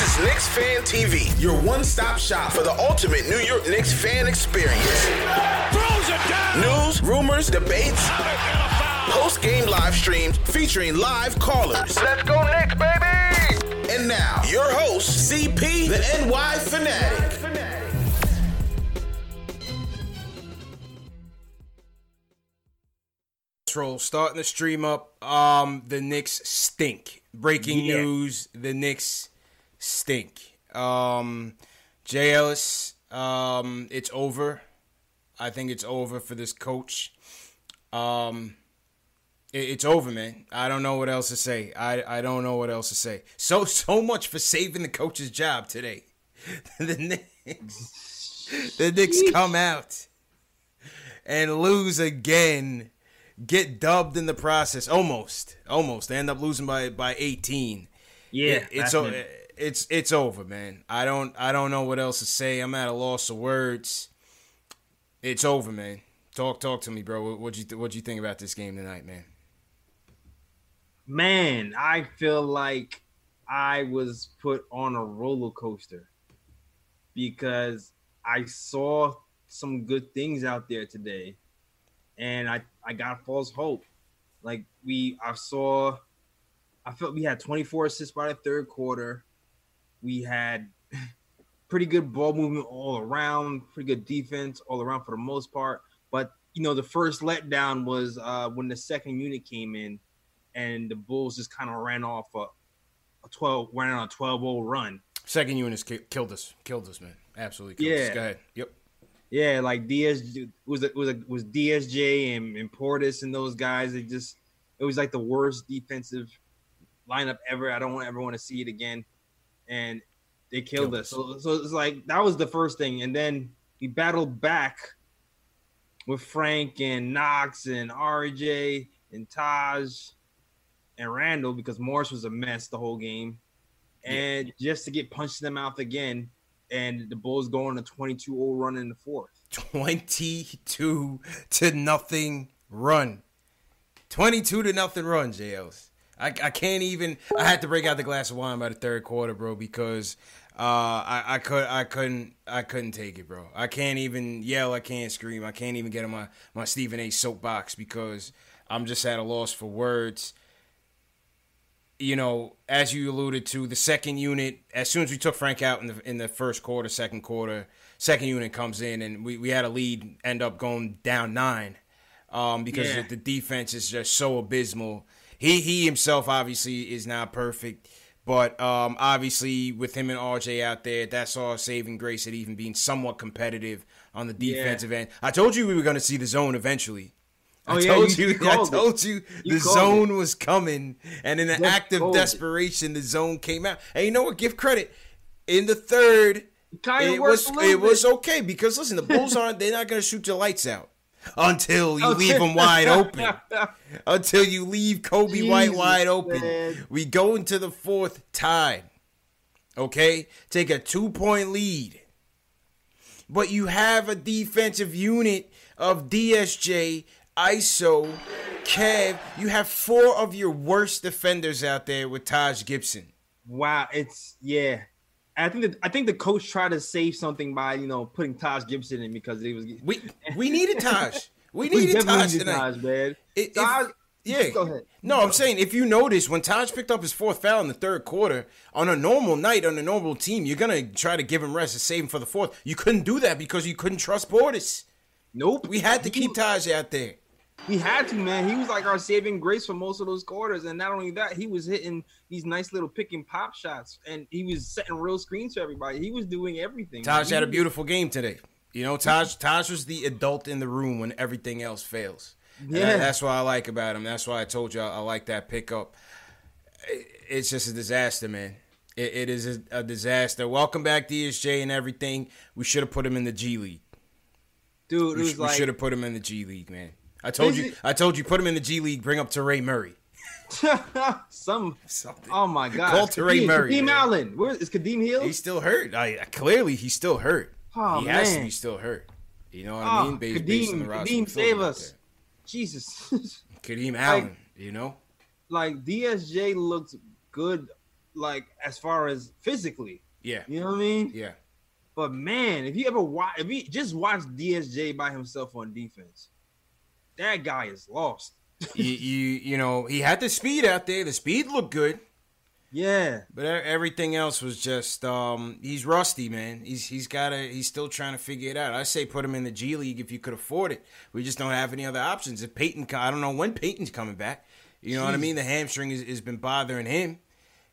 This is Knicks Fan TV, your one-stop shop for the ultimate New York Knicks fan experience. News, rumors, debates, post-game live streams featuring live callers. Let's go Knicks, baby! And now, your host, CP, the NY Fanatic. Troll starting the stream up. Um, the Knicks stink. Breaking Yeah. news: the Knicks stink. Um, Jay Ellis. Um, it's over. I think it's over for this coach. Um, it- it's over, man. I don't know what else to say. I I don't know what else to say. So so much for saving the coach's job today. the Knicks, the Knicks come out and lose again. Get dubbed in the process. Almost, almost. They end up losing by by 18. Yeah, It- it's that's o- it. It's it's over, man. I don't I don't know what else to say. I'm at a loss of words. It's over, man. Talk talk to me, bro. What you th- what you think about this game tonight, man? Man, I feel like I was put on a roller coaster because I saw some good things out there today, and I I got false hope. Like we, I saw, I felt we had 24 assists by the third quarter. We had pretty good ball movement all around, pretty good defense all around for the most part. But you know, the first letdown was uh, when the second unit came in, and the Bulls just kind of ran off a, a 12, ran on a 12-0 run. Second unit ki- killed us, killed us, man. Absolutely killed us. Yeah. Go ahead. Yep. Yeah, like DS was it was a, was DSJ and, and Portis and those guys. It just it was like the worst defensive lineup ever. I don't want ever want to see it again. And they killed, us. So, so it's like that was the first thing, and then we battled back with Frank and Knox and RJ and Taj and Randle because Morris was a mess the whole game, and just to get punched in the mouth again. And the Bulls go on a 22-0 run in the fourth. 22 to nothing run. 22 to nothing run, JLs. I, I can't even. I had to break out the glass of wine by the third quarter, bro, because uh, I, I could I couldn't I couldn't take it, bro. I can't even yell. I can't scream. I can't even get on my my Stephen A. soapbox because I'm just at a loss for words. You know, as you alluded to, the second unit. As soon as we took Frank out in the in the first quarter, second quarter, second unit comes in, and we, we had a lead. End up going down nine, um, because Yeah. the defense is just so abysmal. He he himself obviously is not perfect, but um, obviously with him and RJ out there, that's all saving grace at even being somewhat competitive on the Yeah. defensive end. I told you we were going to see the zone eventually. I Oh, yeah, told you- you, you I it. told you You the zone was coming, and in an Just act of called it. desperation, the zone came out. And you know what? Give credit. In the third, Kinda it was it was okay because listen, the Bulls aren't they're not going to shoot your lights out until you leave them wide open. Until you leave Coby White wide open. man. We go into the fourth tied. Okay? Take a two point lead. But you have a defensive unit of DSJ, ISO, Kev. You have four of your worst defenders out there with Taj Gibson. Wow, it's yeah. I think that I think the coach tried to save something by you know putting Taj Gibson in because he was we we needed Taj. We we needed definitely Taj need tonight. Taj, man. It- Taj, if- yeah. Go ahead. No, I'm saying if you notice when Taj picked up his fourth foul in the third quarter on a normal night on a normal team, you're gonna try to give him rest and save him for the fourth. You couldn't do that because you couldn't trust Portis. Nope. We had to keep Taj out there. We had to, man. He was like our saving grace for most of those quarters, and not only that, he was hitting these nice little pick and pop shots, and he was setting real screens for everybody. He was doing everything. Taj He had a beautiful game today. You know, Taj Taj was the adult in the room when everything else fails. Yeah. that- that's what I like about him. That's why I told you I, I like that pickup. It- It's just a disaster, man. It, it is a, a disaster. Welcome back, DSJ, and everything. We should have put him in the G League. dude. It We, was sh- we should have put him in the G League, man. I told you. I told you. Put him in the G League. Bring up Teray Murray. some. Something. Oh my god, Call Teray Kadeem- Murray, Kadeem man. Allen. Where is Kadeem Hill? He's still hurt. I clearly he's still hurt. Oh, he has to be still hurt. You know what I Oh, mean? Based, based on the roster Kadeem, save us. Jesus. Kadeem Allen. You know. like DSJ looked good, like as far as physically. Yeah. You know what I mean? Yeah. But man, if you ever watch, if you just watch DSJ by himself on defense, that guy is lost. you, you you know he had the speed out there. The speed looked good, Yeah, but everything else was just um he's rusty, man. He's he's got to he's still trying to figure it out. I say put him in the G League if you could afford it. We just don't have any other options. If Payton, I don't know when Payton's coming back. You know what I mean? The hamstring has, has been bothering him.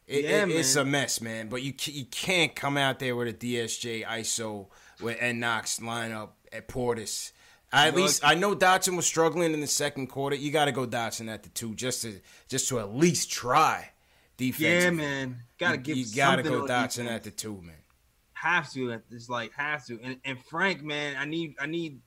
It, Yeah, it- it's a mess, man. But you you can't come out there with a DSJ ISO with and Knox lineup at Portis. I at No, least I know Dotson was struggling in the second quarter. You got to go Dotson at the two just to just to at least try defense. yeah, man. Gotta you, give. you gotta go on Dotson defense. at the two, man. Have to. It's like have to. And and Frank, man, I need, I need,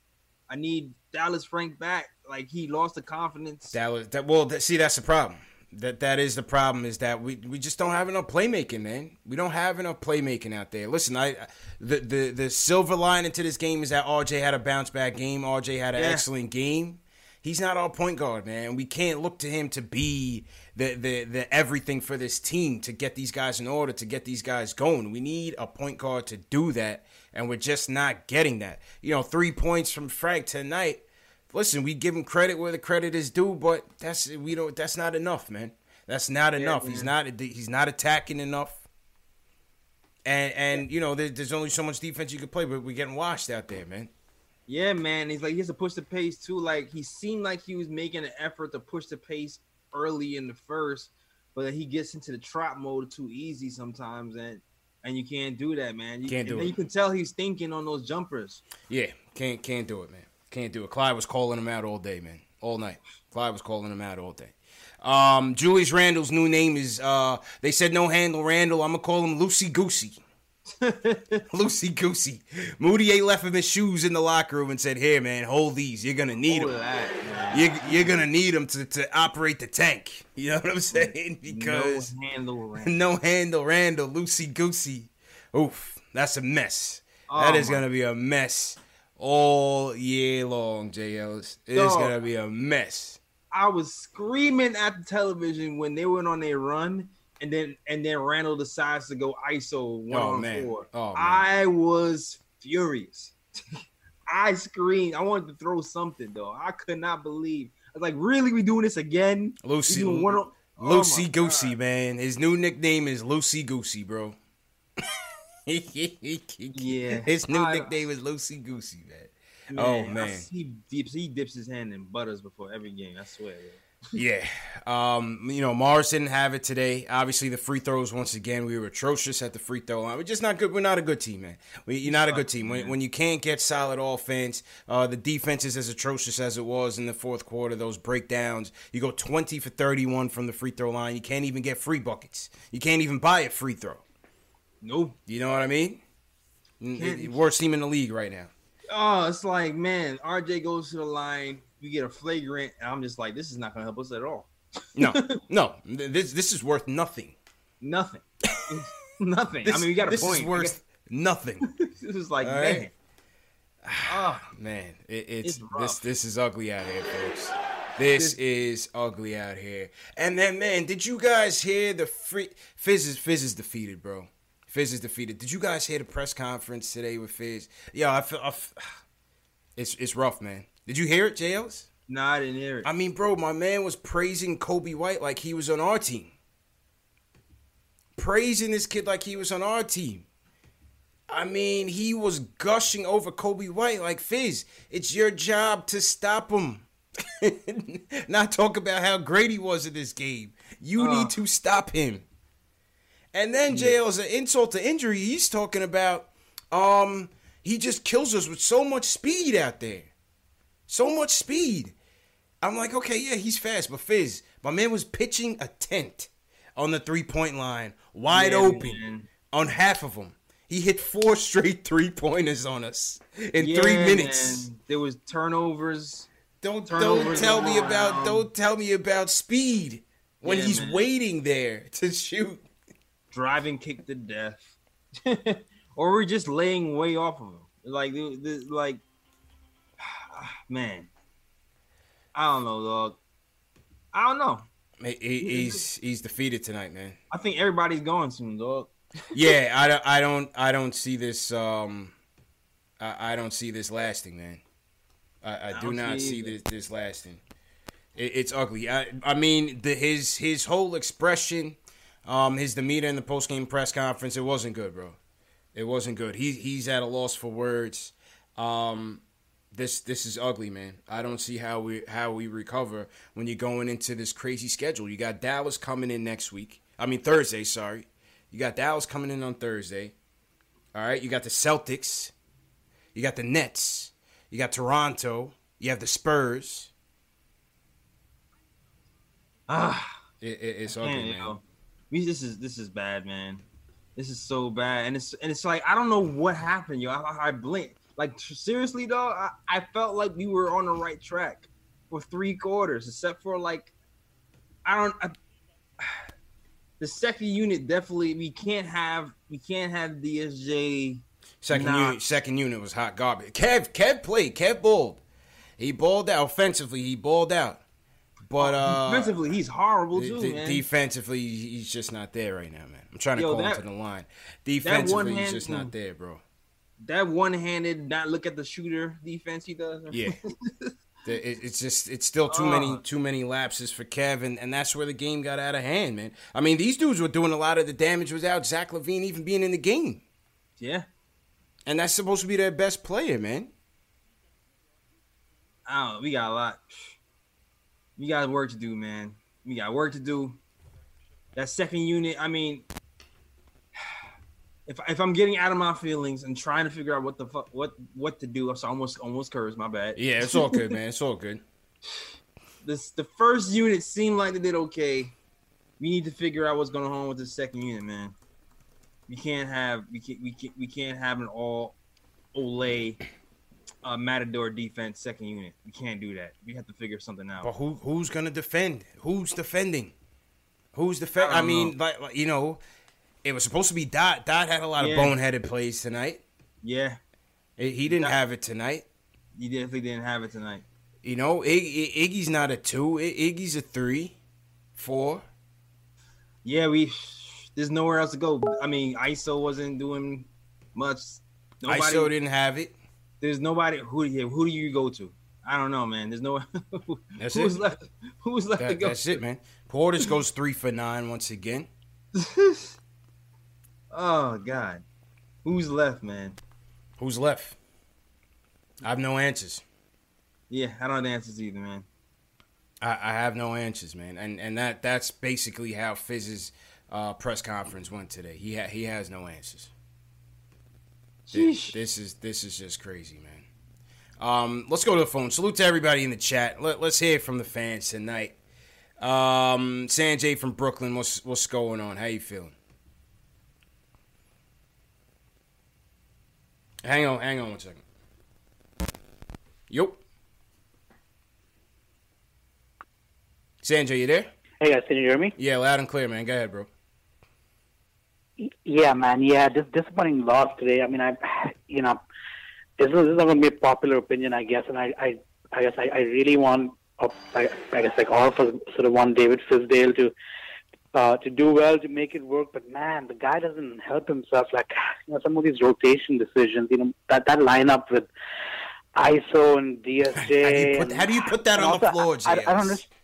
I need Dallas Frank back. Like he lost the confidence. That was that. Well, that, see, that's the problem. That that is the problem is that we we just don't have enough playmaking, man. We don't have enough playmaking out there. Listen, I the the the silver lining to this game is that RJ had a bounce back game. RJ had an Yeah. excellent game. He's not our point guard, man. We can't look to him to be the, the the everything for this team to get these guys in order, to get these guys going. We need a point guard to do that, and we're just not getting that. You know, three points from Frank tonight. Listen, we give him credit where the credit is due, but that's we don't. That's not enough, man. That's not enough. He's not. He's not attacking enough. And and you know, there, there's only so much defense you can play, but we're getting washed out there, man. Yeah, man. He's like he has to push the pace too. Like he seemed like he was making an effort to push the pace early in the first, but then he gets into the trap mode too easy sometimes, and and you can't do that, man. You, Can't do it. You can tell he's thinking on those jumpers. Yeah, can't can't do it, man. Can't do it. Clyde was calling him out all day, man. All night. Clyde was calling him out all day. Um, Julius Randle's new name is uh they said no handle Randle. I'm gonna call him Lucy Goosey. Lucy Goosey. Mudiay left him his shoes in the locker room and said, Here, man, hold these. You're gonna need Hold them. that. You're, you're gonna need them to, to operate the tank. You know what I'm saying? Because no handle rank. no handle Randle, Lucy Goosey. Oof, that's a mess. Oh, that is my- gonna be a mess all year long, JLs. It is Dog. gonna be a mess. I was screaming at the television when they went on their run, and then and then Randle decides to go ISO one Oh, on man. four. Oh, man. I was furious. I screamed. I wanted to throw something though. I could not believe. I was like, "Really? We doing this again?" We Lucy, doing one on- Oh, Lucy my Goosey, man. His new nickname is Lucy Goosey, bro. Yeah. His new I- nickname is Lucy Goosey, man. Man, Oh, man. he dips he dips his hand in butters before every game. I swear. Yeah. Um, you know, Mars didn't have it today. Obviously, the free throws, once again, we were atrocious at the free throw line. We're just not good. We're not a good team, man. We, you're not a good team. When, when you can't get solid offense, uh, the defense is as atrocious as it was in the fourth quarter, those breakdowns. You go 20 for 31 from the free throw line. You can't even get free buckets. You can't even buy a free throw. No. You know what I mean? Can't- Worst team in the league right now. Oh, it's like, man, RJ goes to the line, we get a flagrant, and I'm just like, this is not gonna help us at all. No, no. This, this is worth nothing. Nothing. Nothing. This, I mean, we got a this point. This is worth nothing. This is like, All man. right. Oh, man, it, it's, it's this this is ugly out here, folks. This is ugly out here. And then, man, did you guys hear the free Fizz is Fizz is defeated, bro. Fizz is defeated. Did you guys hear the press conference today with Fizz? Yeah, I feel I feel, it's it's rough, man. Did you hear it, JLs? No, I didn't hear it. I mean, bro, my man was praising Coby White like he was on our team. Praising this kid like he was on our team. I mean, he was gushing over Coby White like Fizz. It's your job to stop him. Not talk about how great he was in this game. You uh, need to stop him. And then JL is an insult to injury, he's talking about um he just kills us with so much speed out there. So much speed. I'm like, okay, yeah, he's fast, but Fizz, my man was pitching a tent on the three point line, wide yeah, open man. on half of them. He hit four straight three pointers on us in yeah, three minutes. Man. There was turnovers don't don't tell me about don't tell me about speed when yeah, he's man. waiting there to shoot. Driving kick to death, or we're just laying way off of him. Like the, the like, man, I don't know, dog. I don't know. He, he's he's defeated tonight, man. I think everybody's going soon, dog. yeah, I don't I don't I don't see this um I, I don't see this lasting, man. I, I do not see this, this lasting. It, it's ugly. I, I mean, the, his his whole expression, um, his demeanor in the post game press conference, it wasn't good, bro. It wasn't good. He he's at a loss for words. Um, this this is ugly, man. I don't see how we how we recover when you're going into this crazy schedule. You got Dallas coming in next week. I mean Thursday, sorry. You got Dallas coming in on Thursday. All right, you got the Celtics. You got the Nets. You got Toronto. You have the Spurs. Ah, it, it, it's ugly, man. This is this is bad, man. This is so bad, and it's and it's like I don't know what happened, yo. I, I blinked. Like seriously, dog. I, I felt like we were on the right track for three quarters, except for like I don't. I, the second unit definitely we can't have we can't have DSJ Second nah. unit, second unit was hot garbage. Kev, Kev played. Kev balled. He balled out offensively. He balled out. But uh, defensively, he's horrible too, man. Defensively, he's just not there right now, man. I'm trying to Yo, call that, him to the line. Defensively, he's just not there, bro. That one-handed, not look at the shooter defense he does. Yeah. it's just it's still too uh, many too many lapses for Kevin, and that's where the game got out of hand, man. I mean, these dudes were doing a lot of the damage without Zach LaVine even being in the game. Yeah, and that's supposed to be their best player, man. I don't. We got a lot. We got work to do, man. We got work to do. That second unit. I mean, if if I'm getting out of my feelings and trying to figure out what the fuck what what to do, so I almost almost curse. My bad. Yeah, it's all good, man. It's all good. This the first unit seemed like they did okay. We need to figure out what's going on with the second unit, man. We can't have we can't we can't we can't have an all Olay uh, Matador defense second unit. We can't do that. We have to figure something out. But who who's gonna defend? Who's defending? Who's defend? I, I mean, like, like, you know, it was supposed to be Dot. Dot had a lot yeah. of boneheaded plays tonight. Yeah, he didn't Dot, have it tonight. He definitely didn't have it tonight. You know, Iggy's not a two. Iggy's a three, four. Yeah, we there's nowhere else to go. I mean, ISO wasn't doing much. Nobody, ISO didn't have it. There's nobody who who do you go to? I don't know, man. There's no. that's who's it. left? Who's left that, to go? That's it, man. Portis goes three for nine once again. oh God, who's left, man? Who's left? I have no answers. Yeah, I don't have answers either, man. I, I have no answers, man, and and that that's basically how Fizz's uh, press conference went today. He ha- he has no answers. This, this, is this is just crazy, man. Um, let's go to the phone. Salute to everybody in the chat. Let, us hear from the fans tonight. Um, Sanjay from Brooklyn, what's what's going on? How you feeling? Hang on, hang on one second. Yup. Sanjay, you there? Hey guys, can you hear me? Yeah, loud and clear, man. Go ahead, bro. Yeah, man. Yeah, this disappointing loss today. I mean, I, you know, this is, this is not going to be a popular opinion, I guess, and I, I, I guess I, I really want, I, I guess like all of us sort of want David Fizdale to, uh, to do well to make it work. But man, the guy doesn't help himself. Like you know, some of these rotation decisions, you know, that that lineup with ISO and DSJ. How do you put, do you put that on also, the floor, I, I, I don't understand.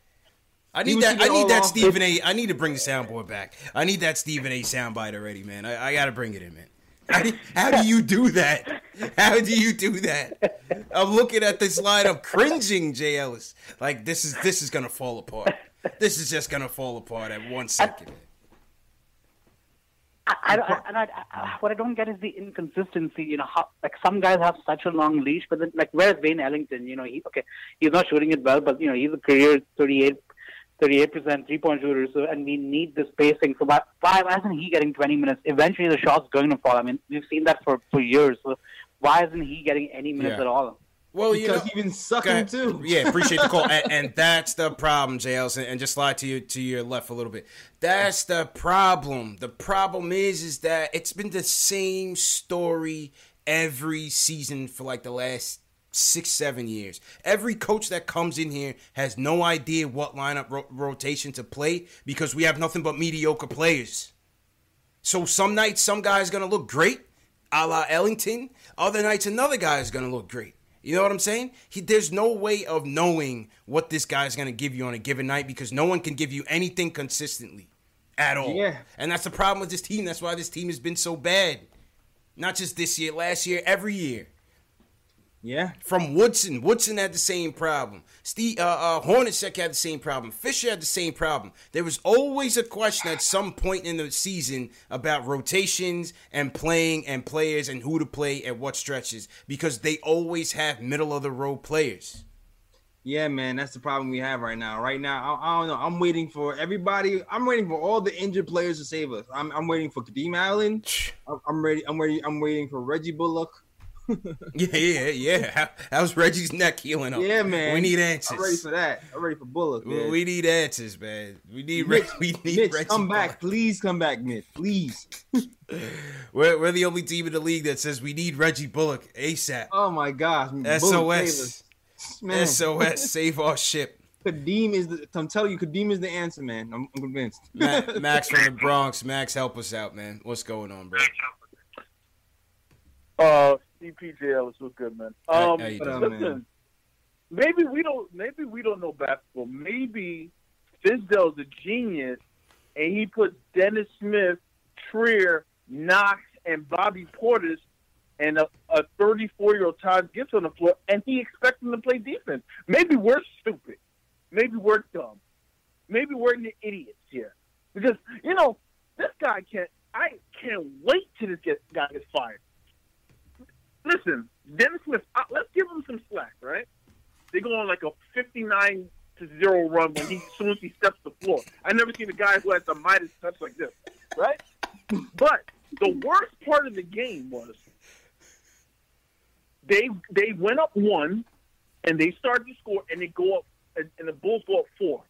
I need was that. I need that off- Stephen A. I need to bring the soundboard back. I need that Stephen A. soundbite already, man. I, I got to bring it in, man. How do, how do you do that? How do you do that? I'm looking at this line. I'm cringing, Jay Ellis. Like this is this is gonna fall apart. This is just gonna fall apart at one second. I, I, I, and I, I, what I don't get is the inconsistency. You know, how like some guys have such a long leash, but then like where's Wayne Ellington? You know, he okay, he's not shooting it well, but you know he's a career 38 percent three point shooter. So and we need the spacing. So why, why isn't he getting twenty minutes? Eventually, the shot's going to fall. I mean, we've seen that for for years. So why isn't he getting any minutes Yeah. at all? Well, you because know, he's been sucking ahead. too. Yeah, appreciate the call, and, and that's the problem, JLs. And, and just slide to you to your left a little bit. That's the problem. The problem is, is that it's been the same story every season for like the last six, seven years. Every coach that comes in here has no idea what lineup ro- rotation to play because we have nothing but mediocre players. So some nights, some guy's gonna look great, a la Ellington. Other nights, another guy is gonna look great. You know what I'm saying? He, there's no way of knowing what this guy's gonna give you on a given night because no one can give you anything consistently at all. Yeah. And that's the problem with this team. That's why this team has been so bad. Not just this year, last year, every year Yeah. from Woodson. Woodson had the same problem. Steve uh, uh, Hornacek had the same problem. Fisher had the same problem. There was always a question at some point in the season about rotations and playing and players and who to play at what stretches because they always have middle of the road players. Yeah, man, that's the problem we have right now. Right now, I, I don't know. I'm waiting for everybody. I'm waiting for all the injured players to save us. I'm, I'm waiting for Kadeem Allen. I'm, I'm ready. I'm ready. I'm waiting for Reggie Bullock. Yeah, yeah, yeah. How, how's Reggie's neck healing up? Yeah, man. We need answers. I'm ready for that. I'm ready for Bullock. We, Man. we need answers, man. We need Mitch, Re- we need Mitch, Reggie come back, Bullock. please. Come back, Mitch, please. We're, we're the only team in the league that says we need Reggie Bullock ASAP. Oh my gosh, Bullock, save SOS. man. SOS, save our ship. Kadeem is the. I'm telling you, Kadeem is the answer, man. I'm, I'm convinced. Ma- Max from the Bronx. Max, help us out, man. What's going on, bro? Uh, CPJL is so good, man. Um, how you What listen, man? maybe we don't, maybe we don't know basketball. Maybe Fizdale's a genius, and he put Dennis Smith, Trier, Knox, and Bobby Portis, and a, a 34-year-old Todd Gibbs on the floor, and he expects them to play defense. Maybe we're stupid. Maybe we're dumb. Maybe we're the idiots here. Because you know this guy can't. I can't wait till this get, guy gets fired listen, Dennis Smith, uh, let's give him some slack, right? They go on like a 59 to 0 run when he, as soon as he steps the floor. I never seen a guy who has a Midas touch like this, right? But the worst part of the game was they they went up one and they started to score and they go up and, and the Bulls go up four.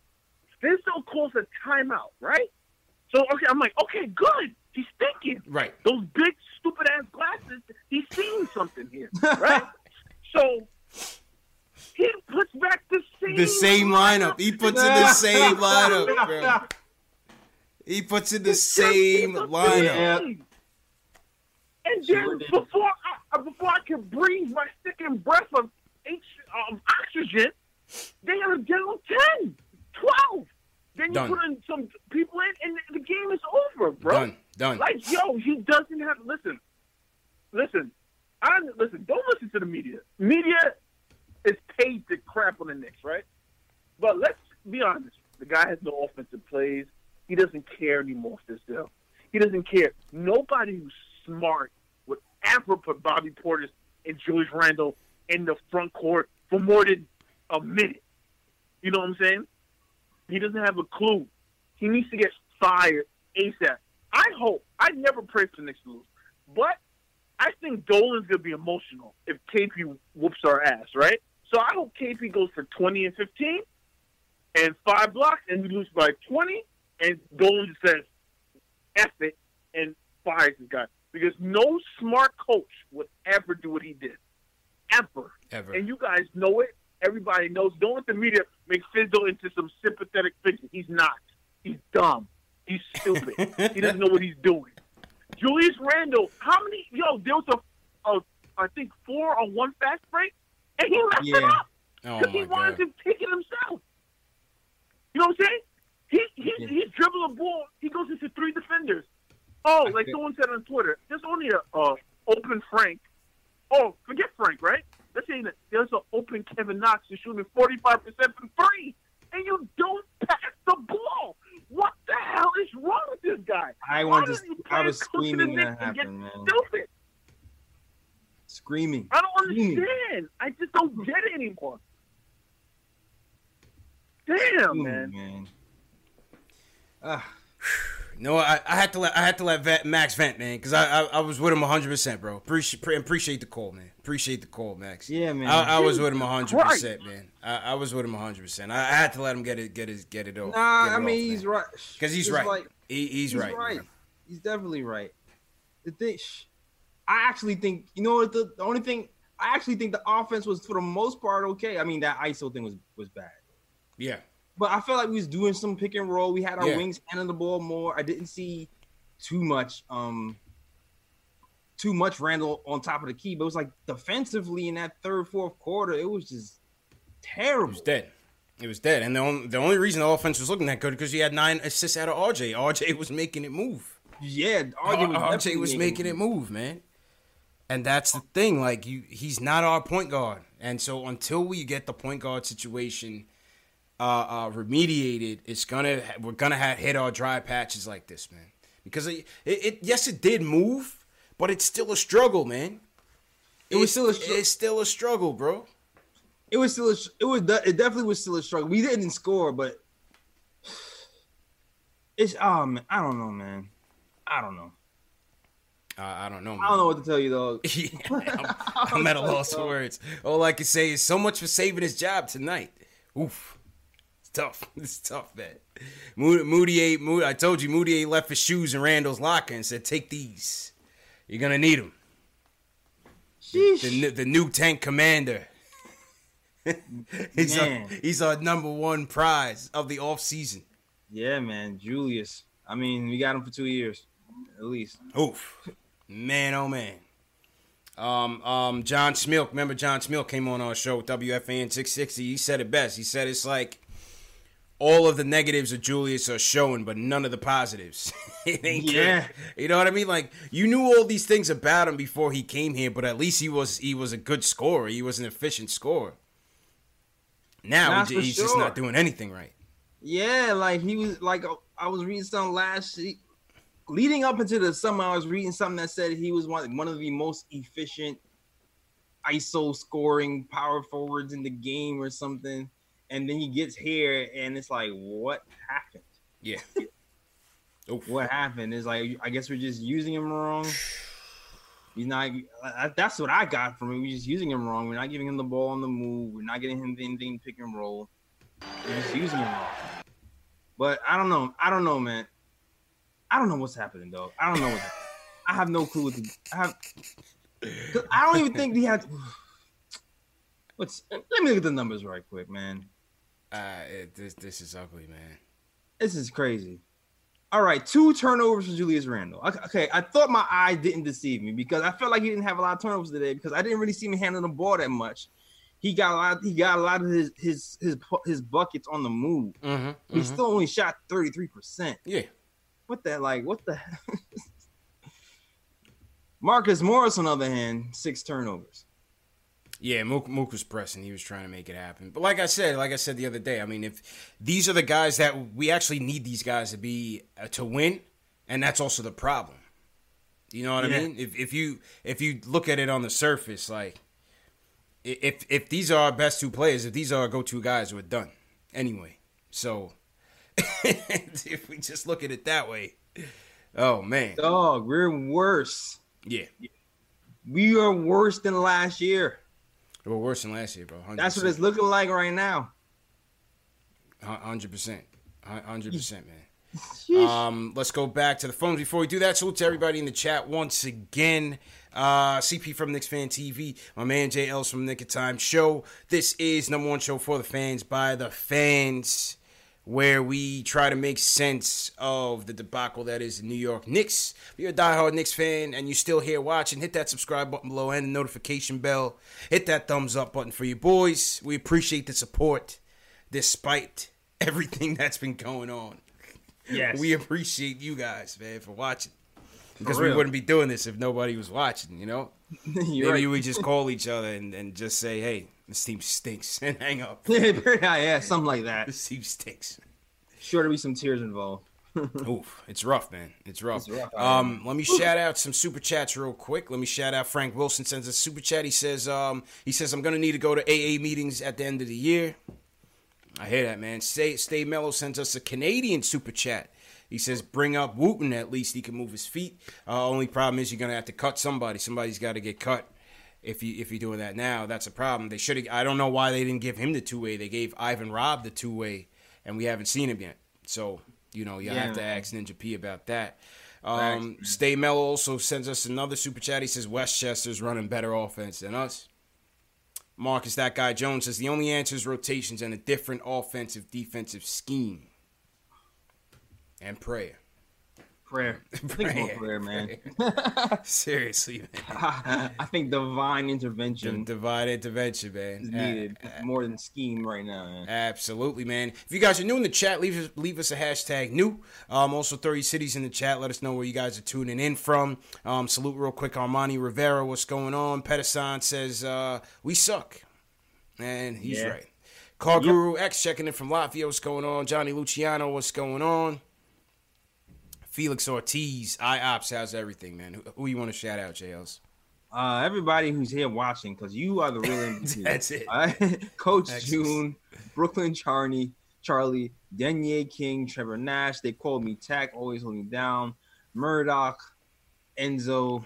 Fizdale calls a timeout, right? So okay, I'm like, okay, good. He's thinking Right. those big stupid ass glasses, he's seeing something here, right? so he puts back the same The same lineup. He puts in the same lineup, bro. He puts in the same lineup. Yeah. And then did. before I, uh, before I could breathe my sticking breath of H, um, oxygen, they are down 10, 12. Then you Done. put in some people in, and the game is over, bro. Done. Done. Like, yo, he doesn't have. Listen, listen. I listen. Don't listen to the media. Media is paid to crap on the Knicks, right? But let's be honest. The guy has no offensive plays. He doesn't care anymore. Deal. He doesn't care. Nobody who's smart would ever put Bobby Portis and Julius Randle in the front court for more than a minute. You know what I'm saying? He doesn't have a clue. He needs to get fired ASAP. I hope. I never pray for the Knicks to lose, but I think Dolan's gonna be emotional if KP whoops our ass, right? So I hope KP goes for 20 and 15 and five blocks, and we lose by 20, and Dolan just says F it and fires the guy because no smart coach would ever do what he did. ever. Ever. And you guys know it. Everybody knows. Don't let the media make Fizdale into some sympathetic figure. He's not. He's dumb. He's stupid. he doesn't know what he's doing. Julius Randle, how many? Yo, there was a, a I think four on one fast break, and he messed it Yeah. up Oh because he wanted god. to take it himself. You know what I'm saying? He he Yeah. he dribble a ball. He goes into three defenders. Oh, I like think- someone said on Twitter, there's only a uh, open Frank. Oh, forget Frank, right? Let's say that there's an open Kevin Knox who's shooting 45 percent from three, and you don't pass the ball. What the hell is wrong with this guy? I Why wanted to. I was close to the screaming when that happened, man. Stupid. Screaming. I don't Screaming. understand. I just don't get it anymore. Damn, Screaming, man. man. Ah, No, I, I had to let I had to let vet, Max vent, man, because I, I I was with him 100, percent bro. Appreciate appreciate the call, man. Appreciate the call, Max. Yeah, man. I, I was with him 100, percent man. I, I was with him 100. percent I, had to let him get it get it get it off. Nah, it I mean off, he's man. right. 'Cause he's right. like- He, he's, he's right. right. He's definitely right. The thing, sh- I actually think you know what the, the only thing I actually think the offense was for the most part okay. I mean that ISO thing was was bad, Yeah. But I felt like we was doing some pick and roll. We had our Yeah. wings handling the ball more. I didn't see too much um too much Randle on top of the key, but it was like defensively in that third fourth quarter, it was just terrible. It was dead. It was dead. And the only, the only reason the offense was looking that good because he had nine assists out of RJ. RJ was making it move. Yeah, RJ RJ was, was, making it move, man. And that's the thing. Like you, he's not our point guard. And so until we get the point guard situation uh, uh, remediated, it's gonna we're gonna have hit our dry patches like this, man. Because it, it, it yes, it did move, but it's still a struggle, man. It was still a str- it's still a struggle, bro. It was still a, it was it definitely was still a struggle. We didn't score, but it's um man, I don't know, man. I don't know. Uh, I don't know. Man. I don't know what to tell you though. Yeah, I'm, I'm at a loss for words. All I can say is so much for saving his job tonight. Oof. Tough. It's tough, man. Mudiay, Mudiay, Mudiay I told you, Mudiay left his shoes in Randle's locker and said, take these. You're going to need them. Sheesh. The, new- the new tank commander. he's, our, he's our number one prize of the off season. Yeah, man, Julius. I mean, we got him for two years, at least. Oof. Man, oh man. Um, um, John Smilk, remember John Smilk came on our show, with WFAN 660. He said it best. He said it's like all of the negatives of Julius are showing, but none of the positives. it ain't Yeah. good. You know what I mean? Like you knew all these things about him before he came here, but at least he was he was a good scorer. He was an efficient scorer. Now he, he's just not doing anything right. Yeah, like he was like uh, I was reading something last leading up into the summer. I was reading something that said he was one one of the most efficient ISO scoring power forwards in the game or something. And then he gets here, and it's like, what happened? Yeah. Oof. What happened? Is like, I guess we're just using him wrong. He's not. That's what I got from him. We're just using him wrong. We're not giving him the ball on the move. We're not getting him anything pick and roll. We're just using him wrong. But I don't know. I don't know, man. I don't know what's happening, though. I don't know what's happening. I have no clue. What to, I have. I don't even think he had. What's? Let me look at the numbers right quick, man. Uh, it, this this is ugly, man. This is crazy. All right, two turnovers for Julius Randle. Okay, I thought my eyes didn't deceive me because I felt like he didn't have a lot of turnovers today because I didn't really see him handling the ball that much. He got a lot. He got a lot of his his his his buckets on the move. Mm-hmm. He still only shot thirty three percent. Yeah. What the like? What the? Marcus Morris, on the other hand, six turnovers. Yeah, Mook, Mook was pressing. He was trying to make it happen. But like I said, like I said the other day, I mean, if these are the guys that we actually need these guys to be uh, to win, and that's also the problem. You know what Yeah. I mean? If if you if you look at it on the surface, like if if these are our best two players, if these are our go to guys, we're done anyway. So if we just look at it that way, oh man, Dog, we're worse. yeah, We are worse than last year. We're worse than last year, bro. 100%. That's what it's looking like right now. Hundred percent, hundred percent, man. Sheesh. Um, let's go back to the phones before we do that. Salute to everybody in the chat once again. Uh, CP from Knicks Fan TV. My man JL's from Knick of Time Show. This is number one show for the fans by the fans, where we try to make sense of the debacle that is the New York Knicks. If you're a diehard Knicks fan and you're still here watching, hit that subscribe button below and the notification bell. Hit that thumbs up button for you boys. We appreciate the support despite everything that's been going on. Yes. We appreciate you guys, man, for watching. Because we wouldn't be doing this if nobody was watching, you know? Maybe right. we just call each other and, and just say, hey, this team stinks and hang up. yeah, yeah, something like that. This team stinks. Sure to be some tears involved. Oof, it's rough, man. It's rough. It's rough, um, let me shout out some super chats real quick. Let me shout out Frank Wilson sends us a super chat. He says, um, he says I'm gonna need to go to AA meetings at the end of the year. I hear that, man. Stay Stay Mellow sends us a Canadian super chat. He says, bring up Wooten. At least he can move his feet. Uh, only problem is you're gonna have to cut somebody. Somebody's got to get cut. If you if you're doing that now, that's a problem. They should. I don't know why they didn't give him the two way. They gave Ivan Rabb the two way, and we haven't seen him yet. So you know you Yeah, have to ask Ninja P about that. Um. Stay Mellow also sends us another super chat. He says Westchester's running better offense than us. Marcus, that guy Jones says the only answer is rotations and a different offensive defensive scheme. And prayer. Prayer. I think it's more prayer, man. Seriously, man. I think divine intervention Divine intervention, is man. needed A- more than scheme right now, man. Absolutely, man. If you guys are new in the chat, leave us, leave us a hashtag new. Um, also, 30 cities in the chat. Let us know where you guys are tuning in from. Um, salute real quick, Armani Rivera. What's going on? Pedersen says, uh, we suck. And he's Yeah. right. Car Guru X checking in from Latvia. What's going on? Johnny Luciano. What's going on? Felix Ortiz. IOPS. How's everything, man? Who, who you want to shout out, JLs? Uh, everybody who's here watching, because you are the real MVP. That's it. Right? Coach. June, Brooklyn Charney, Charlie, Denier King, Trevor Nash. They called me Tack, always holding me down. Murdoch, Enzo,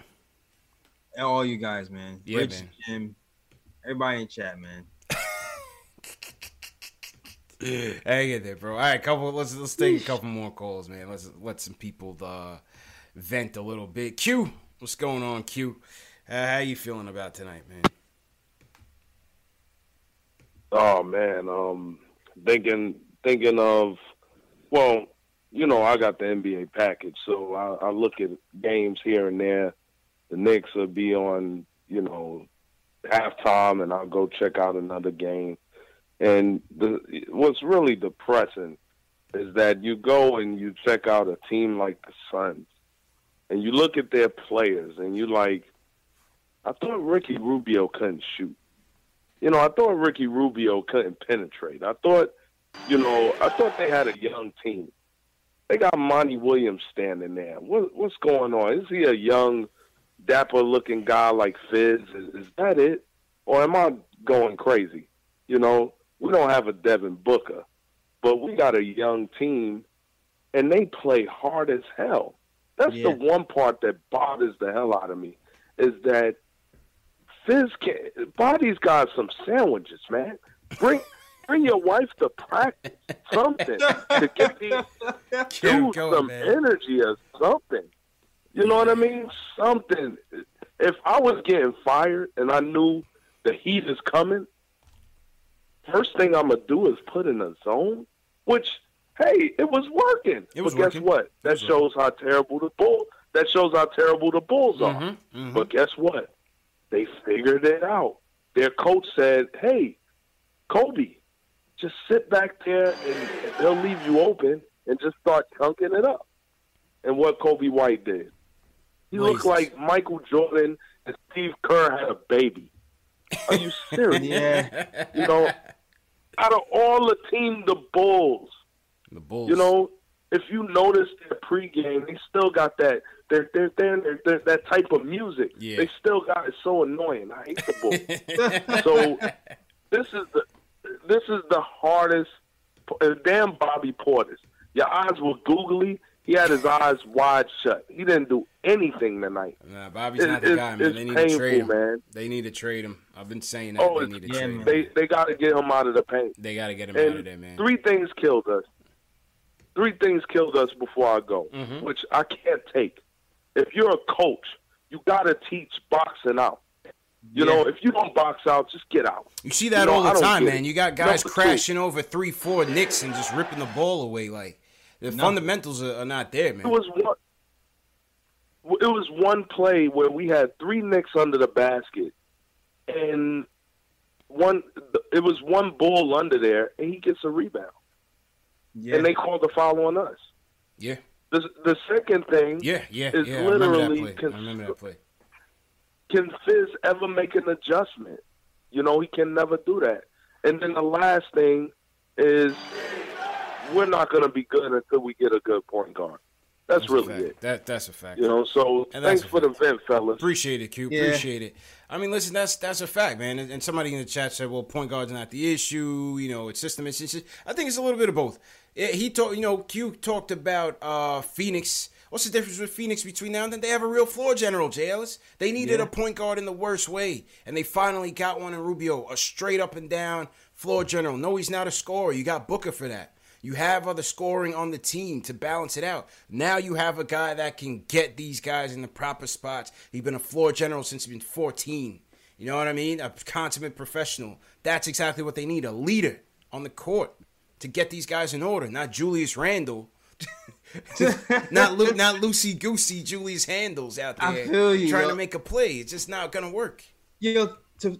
all you guys, man. Yeah, Rich, man. Jim, everybody in chat, man. Hang in there, bro. All right, couple. Let's let's take a couple more calls, man. Let's let some people uh, vent a little bit. Q, what's going on, Q? Uh, how you feeling about tonight, man? Oh man, um, thinking thinking of, well, you know, I got the NBA package, so I, I look at games here and there. The Knicks will be on, you know, halftime, and I'll go check out another game. And the what's really depressing is that you go and you check out a team like the Suns, and you look at their players, and you like, I thought Ricky Rubio couldn't shoot. You know, I thought Ricky Rubio couldn't penetrate. I thought, you know, I thought they had a young team. They got Monty Williams standing there. What, what's going on? Is he a young, dapper-looking guy like Fizz? Is, is that it, or am I going crazy? You know, we don't have a Devin Booker, but we got a young team, and they play hard as hell. That's Yeah. the one part that bothers the hell out of me is that Fizz can Body's got some sandwiches, man. Bring bring your wife to practice something to get these going, some man. energy or something. You know what I mean? Something. If I was getting fired and I knew the heat is coming, first thing I'm gonna do is put in a zone. Which, hey, it was working. It was but guess working. what? That was shows how terrible the bull. That shows how terrible the Bulls are. Mhm, mhm. But guess what? They figured it out. Their coach said, "Hey, Coby, just sit back there and they'll leave you open and just start chunking it up." And what Coby White did, he looked like Michael Jordan and Steve Kerr had a baby. Are you serious? Yeah. You know, out of all the team, the Bulls, the Bulls. you know, if you notice their pregame, they still got that. They're they're, they're, they're, that type of music. Yeah. They still got it. So annoying. I hate the Bulls. so this is the this is the hardest. Damn, Bobby Portis. Your eyes were googly. He had his eyes wide shut. He didn't do anything tonight. Nah, Bobby's not the it's- guy, man. it's They need to trade him. man. They need to trade him. I've been saying that. Oh, they it's- need to yeah, trade man. him. They they got to get him out of the paint. They got to get him out of there, man. three things killed us. Three things killed us before I go, Mhm. which I can't take. If you're a coach, you got to teach boxing out. You know, if you don't box out, just get out. You see that You know, all the time, man. it. You got guys Number two. crashing over three, four Knicks and just ripping the ball away. Like the fundamentals are, are not there, man. It was one. It was one play where we had three Knicks under the basket, and one. It was one ball under there, and he gets a rebound, Yeah. and they called the foul on us. yeah, The the second thing, yeah, yeah, It's yeah. I remember that literally play. I remember that play. can Fizz ever make an adjustment? You know, he can never do that. And then the last thing is, we're not going to be good until we get a good point guard. That's, That's really fact. it. That that's a fact. You know, so And thanks a for the vent, fellas. Appreciate it, Q. Yeah. Appreciate it. I mean, listen, that's that's a fact, man. And, and somebody in the chat said, "Well, point guard's not the issue. You know, it's system. It's, it's I think it's a little bit of both. Yeah, he talked. You know, Q talked about uh, Phoenix. What's the difference with Phoenix between now and then? They have a real floor general, Jay Ellis. They needed Yeah. a point guard in the worst way, and they finally got one in Rubio, a straight up and down floor general. No, he's not a scorer. You got Booker for that. You have other scoring on the team to balance it out. Now you have a guy that can get these guys in the proper spots. He's been a floor general since he's been 14. You know what I mean? A consummate professional. That's exactly what they need a leader on the court to get these guys in order, not Julius Randle. not Lu- not Lucy Goosey Julius Handles out there you, trying yo. to make a play. It's just not gonna work. Yo, to,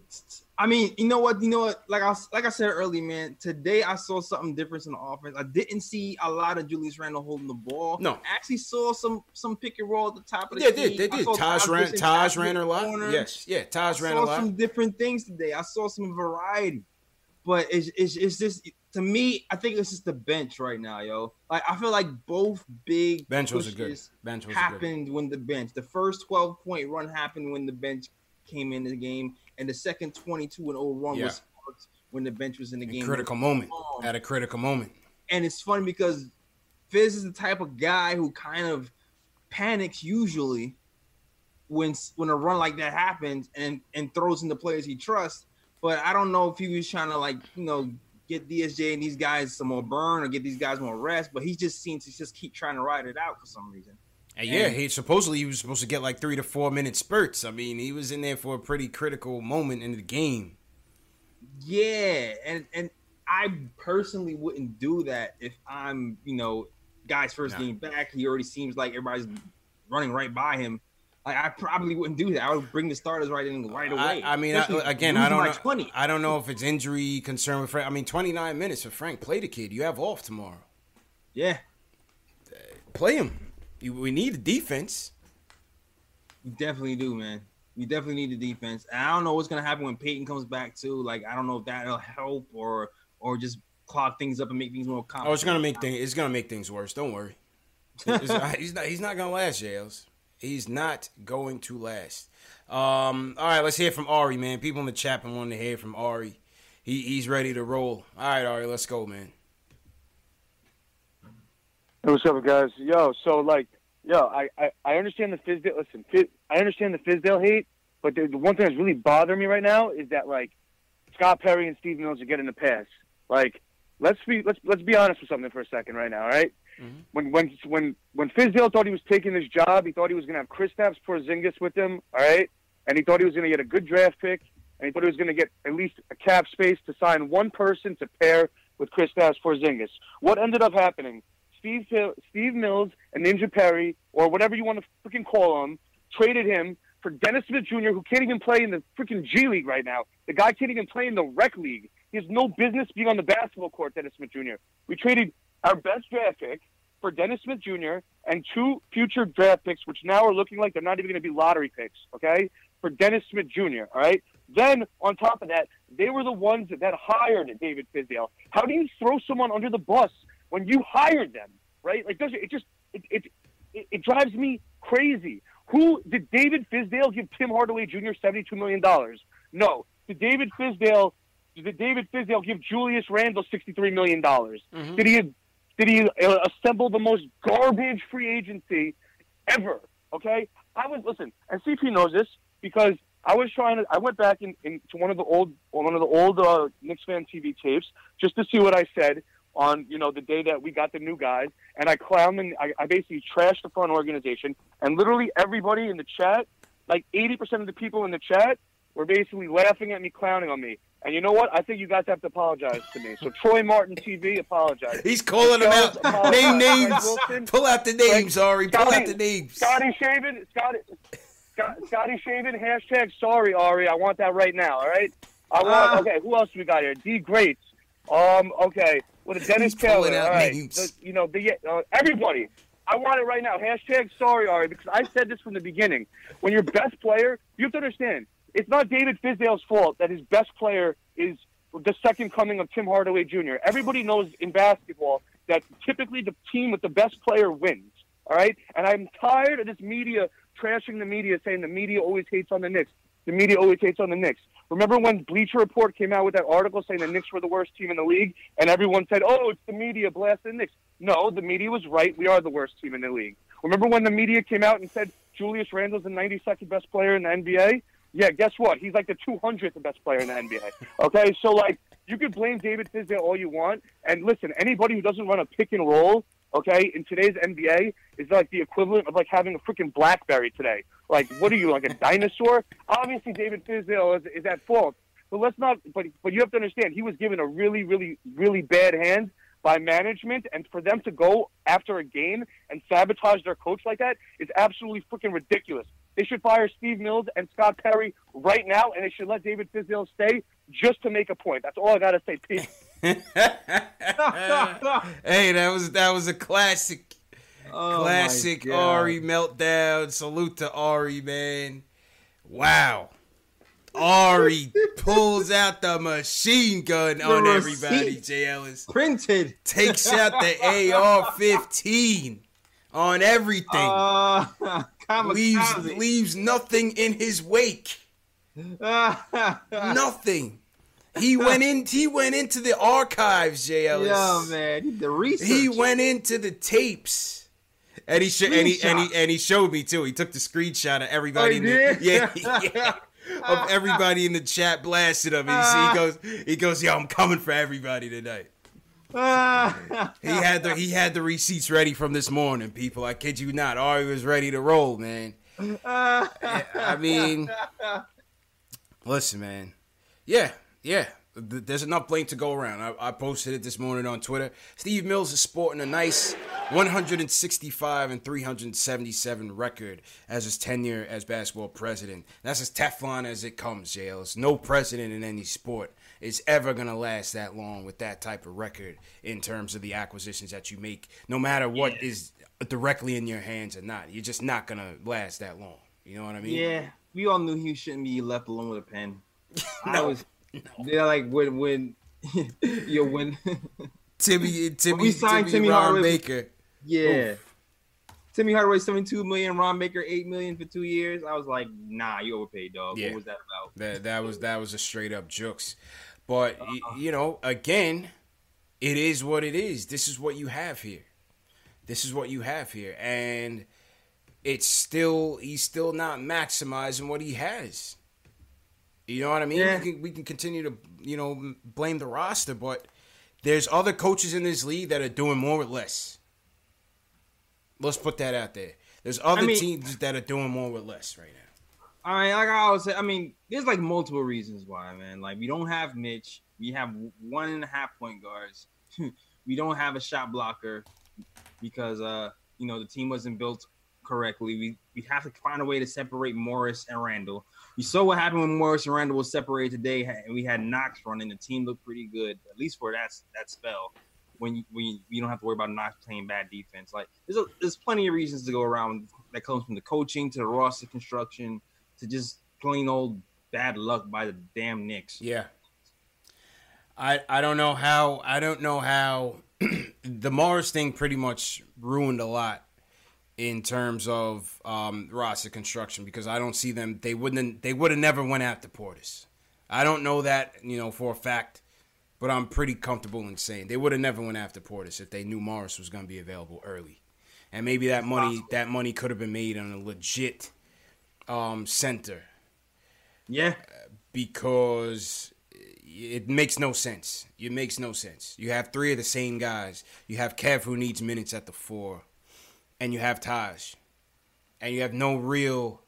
I mean, you know what? You know what? Like I like I said earlier, man. Today I saw something different in the offense. I didn't see a lot of Julius Randle holding the ball. No. I actually saw some some pick and roll at the top of the Yeah, key. they did. They did. Taj ran. Taj ran a lot. corner. Yes. Yeah. Taj I ran a saw lot. some different things today. I saw some variety, but it's it's, it's just to me. I think it's just the bench right now, yo. Like I feel like both big Bench was a good. Bench was a good. happened when the bench. The first twelve point run happened when the bench came in the game, and the second twenty two and 0 run Yeah. was sparked when the bench was in the A game. critical moment. Um, At a critical moment. and it's funny because Fizz is the type of guy who kind of panics usually when when a run like that happens and and throws in the players he trusts. But I don't know if he was trying to like you know get DSJ and these guys some more burn or get these guys more rest. But he just seems to just keep trying to ride it out for some reason. And yeah, he supposedly he was supposed to get like three to four minute spurts. I mean, he was in there for a pretty critical moment in the game. Yeah, and and I personally wouldn't do that if I'm, you know, guys first Nah. getting back. He already seems like everybody's running right by him. Like I probably wouldn't do that. I would bring the starters right in right away. I, I mean, I, again, I don't know. 20. I don't know if it's injury concern with Frank. I mean, twenty nine minutes for Frank. Play the kid. You have off tomorrow. Yeah, Play him. You, we need a defense. we definitely do, man. We definitely need the defense. And I don't know what's gonna happen when Payton comes back too. Like I don't know if that'll help or or just clog things up and make things more complicated. Oh, it's gonna make things. It's gonna make things worse. Don't worry. He's not. He's not gonna last, Jails. He's not going to last. Um. All right. Let's hear from Ari, man. People in the chat been wanting to hear from Ari. He he's ready to roll. All right, Ari. Let's go, man. Hey, what's up, guys? Yo, so like, yo, I I, I understand the Fizdale. Listen, I understand the Fizdale hate, but the, the one thing that's really bothering me right now is that like Scott Perry and Steve Mills are getting the pass. Like, let's be let's let's be honest with something for a second right now, all right? Mm-hmm. When when when when Fizdale thought he was taking this job, he thought he was going to have Kristaps Porzingis with him, all right? And he thought he was going to get a good draft pick, and he thought he was going to get at least a cap space to sign one person to pair with Kristaps Porzingis. What ended up happening? Steve Steve Mills and Ninja Perry, or whatever you want to freaking call him, traded him for Dennis Smith Jr., who can't even play in the freaking G League right now. The guy can't even play in the rec league. He has no business being on the basketball court, Dennis Smith Jr. We traded our best draft pick for Dennis Smith Jr. and two future draft picks, which now are looking like they're not even going to be lottery picks, okay, for Dennis Smith Jr., all right? Then, on top of that, they were the ones that hired David Fizdale. How do you throw someone under the bus when you hired them, right? Like, does it, it just, it, it, it, it drives me crazy. Who did David Fizdale give Tim Hardaway Jr. $72 million? No. Did David Fizdale, did David Fizdale give Julius Randle $63 million? Did he did he uh, assemble the most garbage free agency ever? Okay, I was listen, and CP knows this because I was trying to. I went back in, in to one of the old one of the old uh, Knicks fan TV tapes just to see what I said on you know the day that we got the new guys, and I clowned and I, I basically trashed the front organization, and literally everybody in the chat like 80% of the people in the chat were basically laughing at me, clowning on me. And you know what? I think you guys have to apologize to me. So Troy Martin TV, apologize. He's calling them out. Name names. Wilson, Pull out the names, Ari. Pull out the names. Scotty Shaven, Scotty, Scotty Shaven, hashtag sorry, Ari. I want that right now, all right? I want, Ah. okay, who else we got here? D Greats. Um, okay, with a Dennis Taylor. All right. The- you know, the, uh, everybody. I want it right now. Hashtag sorry, Ari, because I said this from the beginning. When your best player, you have to understand, it's not David Fizdale's fault that his best player is the second coming of Tim Hardaway Jr. Everybody knows in basketball that typically the team with the best player wins. All right, and I'm tired of this media trashing the media, saying the media always hates on the Knicks. The media always hates on the Knicks. Remember when Bleacher Report came out with that article saying the Knicks were the worst team in the league, and everyone said, "Oh, it's the media blasting Knicks." No, the media was right. We are the worst team in the league. Remember when the media came out and said Julius Randle's the 92nd best player in the NBA? Yeah, guess what? He's like the 200th best player in the NBA. Okay, so like you could blame David Fizdale all you want, and listen, anybody who doesn't run a pick and roll, okay, in today's NBA is like the equivalent of like having a freaking BlackBerry today. Like, what are you like a dinosaur? Obviously, David Fizdale is, is at fault, but let's not. But but you have to understand, he was given a really, really, really bad hand by management, and for them to go after a game and sabotage their coach like that is absolutely freaking ridiculous. They should fire Steve Mills and Scott Perry right now, and they should let David Fizdale stay just to make a point. That's all I gotta say. Peace. hey, that was that was a classic, Oh, classic. Ari meltdown. Salute to Ari, man. Wow. Ari pulls out the machine gun on everybody. J. Ellis Printed. takes out the AR-15 on everything. Uh, leaves leaves nothing in his wake. Nothing. He went in. He went into the archives, J. Ellis. Yo, man, the research. He went into the tapes. And he, sh- and, he, and, he, and he showed me too. He took the screenshot of everybody. Oh, the, yeah, yeah, of everybody in the chat blasted him. And he, he ah. goes, he goes, yo, I'm coming for everybody tonight. Ah. He had the he had the receipts ready from this morning. People, I kid you not. Ari was ready to roll, man. Ah. I mean, listen, man. Yeah, yeah. There's enough blame to go around. I, I posted it this morning on Twitter. Steve Mills is sporting a nice 165 and 377 record as his tenure as basketball president. That's as Teflon as it comes, Jails. No president in any sport is ever going to last that long with that type of record in terms of the acquisitions that you make, no matter what is directly in your hands or not. You're just not going to last that long. You know what I mean? Yeah, we all knew he shouldn't be left alone with a pen. I was, they're like when when yo when Timmy, Timmy, we signed Timmy, Timmy Hardaway- Baker. yeah. Timmy Hardaway seventy two million, Ron Baker eight million for two years. I was like, nah, you overpaid, dog. Yeah. What was that about? That that was that was a straight up jokes. But Uh-uh. you know, again, it is what it is. This is what you have here. This is what you have here, and it's still he's still not maximizing what he has. You know what I mean? Yeah. We, can, we can continue to you know blame the roster, but there's other coaches in this league that are doing more with less. Let's put that out there. There's other mean- teams that are doing more with less right now. I mean, like I always say, I mean, there's like multiple reasons why, man. Like we don't have Mitch. We have one and a half point guards. we don't have a shot blocker because uh, you know, the team wasn't built correctly. We we have to find a way to separate Morris and Randle. You saw what happened when Morris and Randle was separated today, and we had Knox running. The team looked pretty good, at least for that that spell. When you, when you, you don't have to worry about Knox playing bad defense, like there's a, there's plenty of reasons to go around that comes from the coaching to the roster construction to just plain old bad luck by the damn Knicks. Yeah. I I don't know how I don't know how the Morris thing pretty much ruined a lot in terms of um, roster construction because I don't see them they wouldn't they would have never went after Portis. I don't know that you know for a fact, but I'm pretty comfortable in saying they would have never went after Portis if they knew Morris was going to be available early, and maybe that money that money could have been made on a legit um, center Yeah, because it makes no sense. It makes no sense. You have three of the same guys. You have Kev who needs minutes at the four, and you have Taj, and you have no real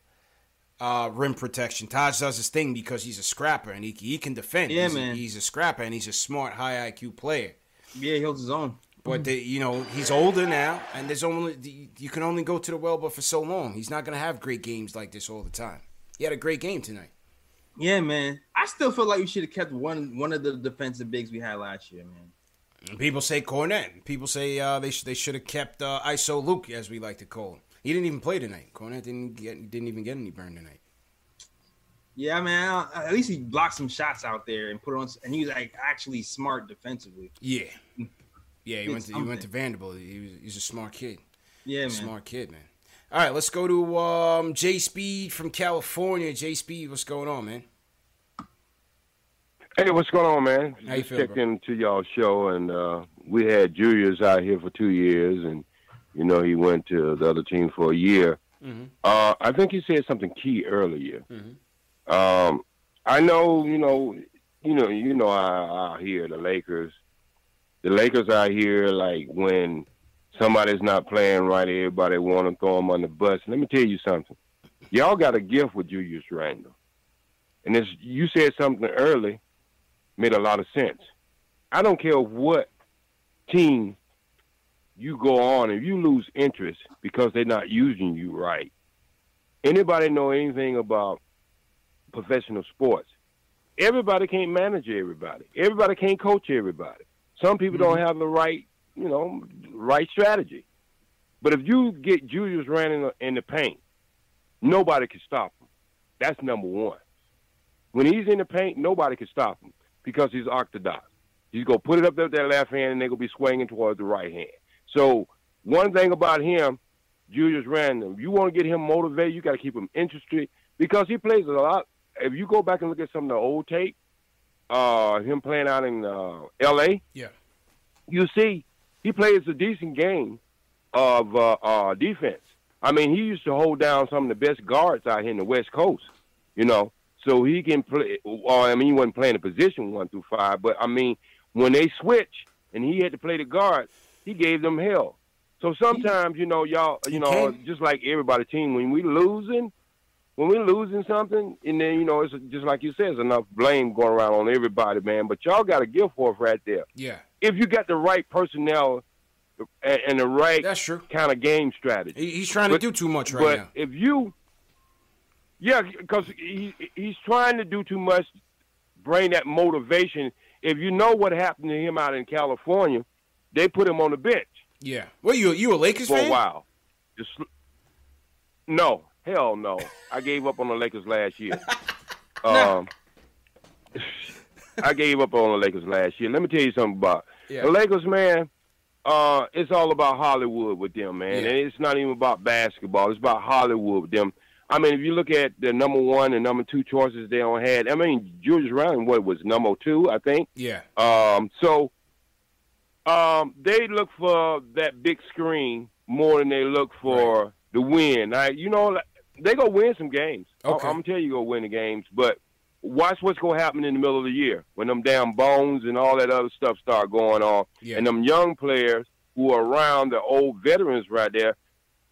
uh, rim protection. Taj does his thing because he's a scrapper and he he can defend. Yeah, he's man. A, he's a scrapper and he's a smart, high IQ player. Yeah, he holds his own. But they, you know, he's older now, and there's only you can only go to the well, but for so long, he's not gonna have great games like this all the time. He had a great game tonight. Yeah, man. I still feel like we should have kept one one of the defensive bigs we had last year, man. People say Kornet. People say uh, they sh- they should have kept uh, ISO Luke, as we like to call him. He didn't even play tonight. Kornet didn't get didn't even get any burn tonight. Yeah, man. At least he blocked some shots out there and put on, and he was like actually smart defensively. Yeah, yeah. He went to, he went to Vanderbilt. He was, he's a smart kid. Yeah, man. Smart kid, man. All right, let's go to um, J Speed from California. J Speed, what's going on, man? Hey, what's going on, man? How you Just feel, checked into y'all show, and uh, we had Julius out here for two years, and you know he went to the other team for a year. Mhm. Uh, I think he said something key earlier. Mhm. Um, I know, you know, you know, you know, I out here the Lakers, the Lakers out here, like when somebody's not playing right, everybody want to throw them on the bus. Let me tell you something. Y'all got a gift with Julius Randle, and this you said something early made a lot of sense. I don't care what team you go on, if you lose interest because they're not using you right. Anybody know anything about professional sports? Everybody can't manage everybody. Everybody can't coach everybody. Some people don't mm-hmm. have the right, you know, right strategy. But if you get Julius Randle in the paint, nobody can stop him. That's number one. When he's in the paint, nobody can stop him because he's orthodox. He's gonna put it up there with that left hand, and they're gonna be swinging towards the right hand. So one thing about him, Julius Randle, you want to get him motivated, you got to keep him interested because he plays a lot. If you go back and look at some of the old tape, uh, him playing out in uh, L.A., Yeah. you see he plays a decent game of uh, uh, defense. I mean, he used to hold down some of the best guards out here in the West Coast, you know. So he can play. Well, I mean, he wasn't playing a position one through five, but I mean, when they switch and he had to play the guard, he gave them hell. So sometimes, you know, y'all, you know, can. just like everybody team, when we losing, when we losing something, and then you know, it's just like you said, it's enough blame going around on everybody, man. But y'all got a gift for it right there. Yeah, If you got the right personnel and, and the right that's true. kind of game strategy. He's trying to But- do too much right but now. if you, yeah, because he he's trying to do too much, bring that motivation. If you know what happened to him out in California, they put him on the bench Yeah. Well, you you a Lakers for fan? a while. Just no, hell no. I gave up on the Lakers last year. um, I gave up on the Lakers last year. Let me tell you something about Yeah. the Lakers, man. Uh, it's all about Hollywood with them, man. Yeah. And it's not even about basketball. It's about Hollywood with them. I mean, if you look at the number one and number two choices they don't had, I mean, Julius Randle, what was number two, I think. Yeah. Um, so um, they look for that big screen more than they look for the win. Now, you know, they go win some games. Okay. I- I'm gonna tell you, go win the games. But watch what's gonna happen in the middle of the year when them damn bones and all that other stuff start going on, Yeah. and them young players who are around the old veterans right there.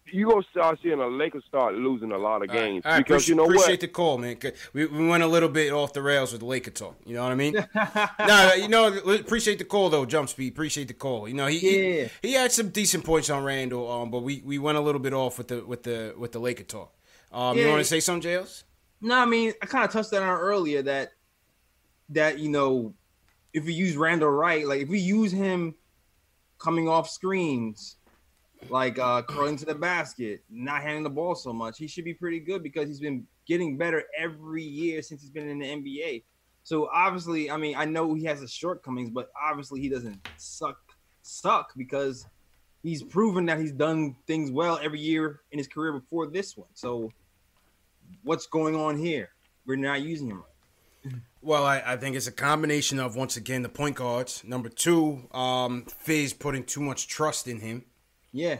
You gonna start seeing the Lakers start losing a lot of games All right, because appreciate, you know appreciate what? the call, man. We, we went a little bit off the rails with the Laker talk. You know what I mean? no, you know, appreciate the call though, Jump Speed. Appreciate the call. You know, he Yeah. he, he had some decent points on Randle, um, but we, we went a little bit off with the with the with the Laker talk. Um, You want to say something, JLs? No, I mean, I kind of touched that on earlier that that you know, if we use Randle right, like if we use him coming off screens, like uh curling to the basket, not handling the ball so much, he should be pretty good because he's been getting better every year since he's been in the NBA. So obviously, I mean, I know he has his shortcomings, but obviously he doesn't suck suck because he's proven that he's done things well every year in his career before this one. So what's going on here? We're not using him. Well, I, I think it's a combination of once again the point guards. Number two, um, Fizz putting too much trust in him, Yeah.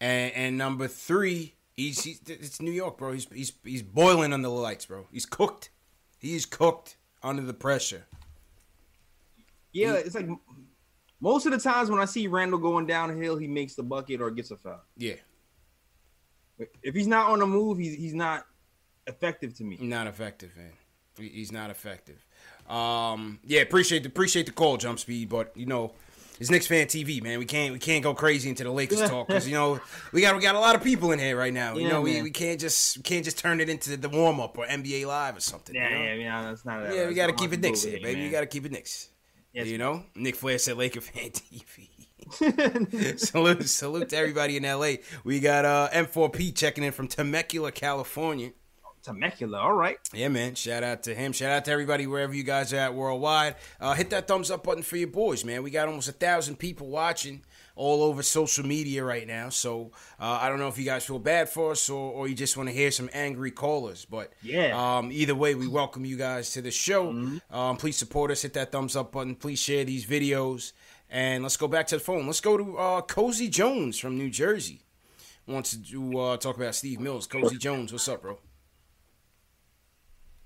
and, and number three, he's, he's it's New York, bro. He's he's he's boiling under the lights, bro. He's cooked. He's cooked under the pressure. Yeah, it's like most of the times when I see Randle going downhill, he makes the bucket or gets a foul. Yeah, If he's not on the move, he's he's not effective to me. Not effective, man. He's not effective. Um, yeah, appreciate the appreciate the call, jump speed, but you know, it's Knicks fan TV, man. We can't we can't go crazy into the Lakers talk because you know we got we got a lot of people in here right now. you know, we, man. we can't just we can't just turn it into the warm up or NBA Live or something. Yeah, you know? yeah, yeah. That's not. Yeah, we got to keep it Knicks here, baby. man. You got to keep it Knicks. Yes. You know, Nick Flair said Laker fan TV. salute, salute to everybody in LA. We got uh, M4P checking in from Temecula, California. Temecula. All right. Yeah, man. Shout out to him. Shout out to everybody wherever you guys are at worldwide. Uh, hit that thumbs up button for your boys, man. We got almost a thousand people watching all over social media right now. So uh, I don't know if you guys feel bad for us or, or you just want to hear some angry callers. But Yeah. um, either way, we welcome you guys to the show. Um, please support us. Hit that thumbs up button. Please share these videos. And let's go back to the phone. Let's go to uh, Cozy Jones from New Jersey. Wants to uh, talk about Steve Mills. Cozy Jones, what's up, bro?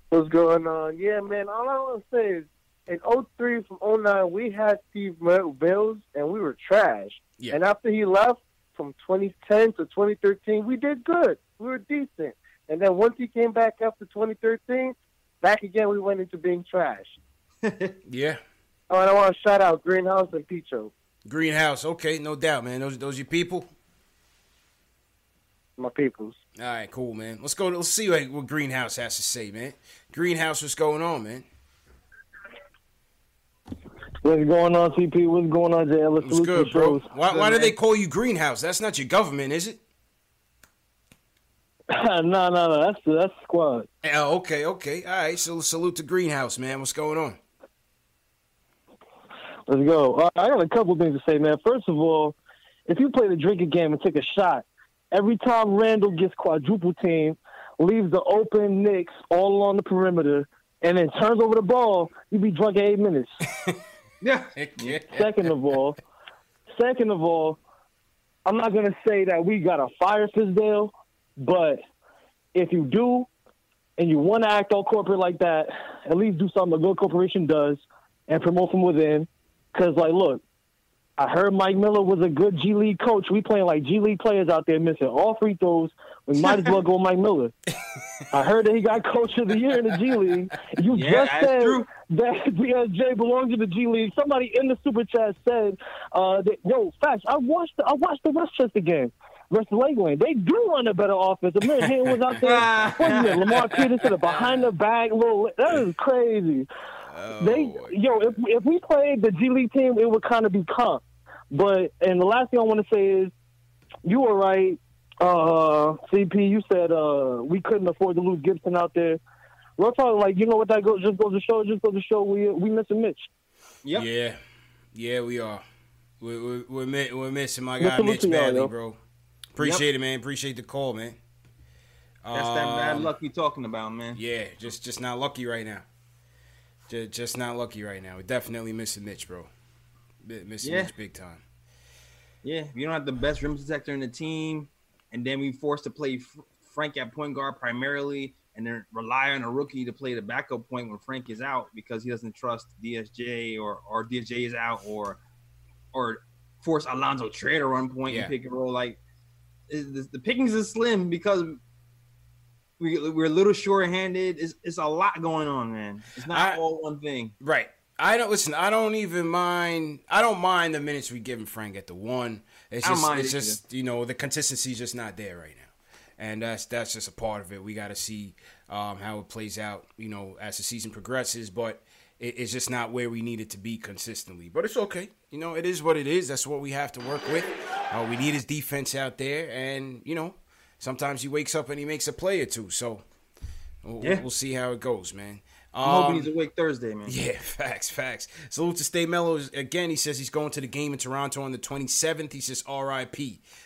What's going on? Yeah, man. All I want to say is, in 03 from 09, we had Steve Mills, and we were trash. Yeah. And after he left from 2010 to 2013, we did good. We were decent. And then once he came back after 2013, back again, we went into being trash. Yeah. Oh, and I want to shout out Greenhouse and Picho, Greenhouse, okay, no doubt, man. Those those your people. My peoples. All right, cool, man. Let's go. Let's see what, what Greenhouse has to say, man. Greenhouse, what's going on, man? What's going on, CP? What's going on, JL? Let's What's good, bro? shows. Why, why do they call you Greenhouse? That's not your government, is it? no, no, no. That's that's squad. Oh, okay, okay. All right. So salute to Greenhouse, man. What's going on? Let's go. Uh, I got a couple things to say, man. First of all, if you play the drinking game and take a shot, every time Randle gets quadruple team, leaves the open Knicks all along the perimeter, and then turns over the ball, you be drunk in eight minutes. Yeah. Second of all, second of all, I'm not gonna say that we got to fire Fizdale, but if you do, and you want to act all corporate like that, at least do something a good corporation does and promote from within. Because, like, look, I heard Mike Miller was a good G League coach. We playing like G League players out there missing all free throws. We might as well go Mike Miller. I heard that he got coach of the year in the G League. You Yeah, just said true. that DSJ belongs in the G League. Somebody in the super chat said, uh, that, "Yo, facts. I watched. The, I watched the Westchester game versus Lakeland. They do run a better offense. Amir Hayden was out there. What's it? Lamar Peterson, a behind the back little. That is crazy. They, yo, if if we played the G League team, it would kind of be calm. But and the last thing I want to say is, you were right. Uh, CP, you said uh, we couldn't afford to lose Gibson out there. Real talk, like you know what that goes just goes to show. Just goes to show we we missing Mitch. Yep. Yeah, yeah, we are. We're we're, we're, mi- we're missing my guy salute Mitch to y'all, badly, bro. Appreciate it, man. Appreciate the call, man. That's that bad Um, luck you're talking about, man. Yeah, just just not lucky right now. Just, just not lucky right now. We're definitely missing Mitch, bro. Mi- Missing Yeah. Mitch big time. Yeah, if you don't have the best rim protector in the team, and then we forced to play Fr- Frank at point guard primarily, and then rely on a rookie to play the backup point when Frank is out because he doesn't trust DSJ or or DSJ is out or or force Allonzo Trier to run point Yeah. and pick and roll. Like the, the pickings is slim because we we're a little short-handed. It's, it's a lot going on, man. It's not I- all one thing. Right. I don't listen. I don't even mind. I don't mind the minutes we give him Frank at the one. It's just, it's it just you know the consistency's just not there right now, and that's that's just a part of it. We got to see um, how it plays out, you know, as the season progresses. But it, it's just not where we need it to be consistently. But it's okay. You know, it is what it is. That's what we have to work with. Uh, we need his defense out there, and you know, sometimes he wakes up and he makes a play or two. So we'll, Yeah. we'll see how it goes, man. I'm hoping Um, he's awake Thursday, man. yeah, facts, facts. Salute to Stay Mellow. Again, he says he's going to the game in Toronto on the 27th. He says RIP.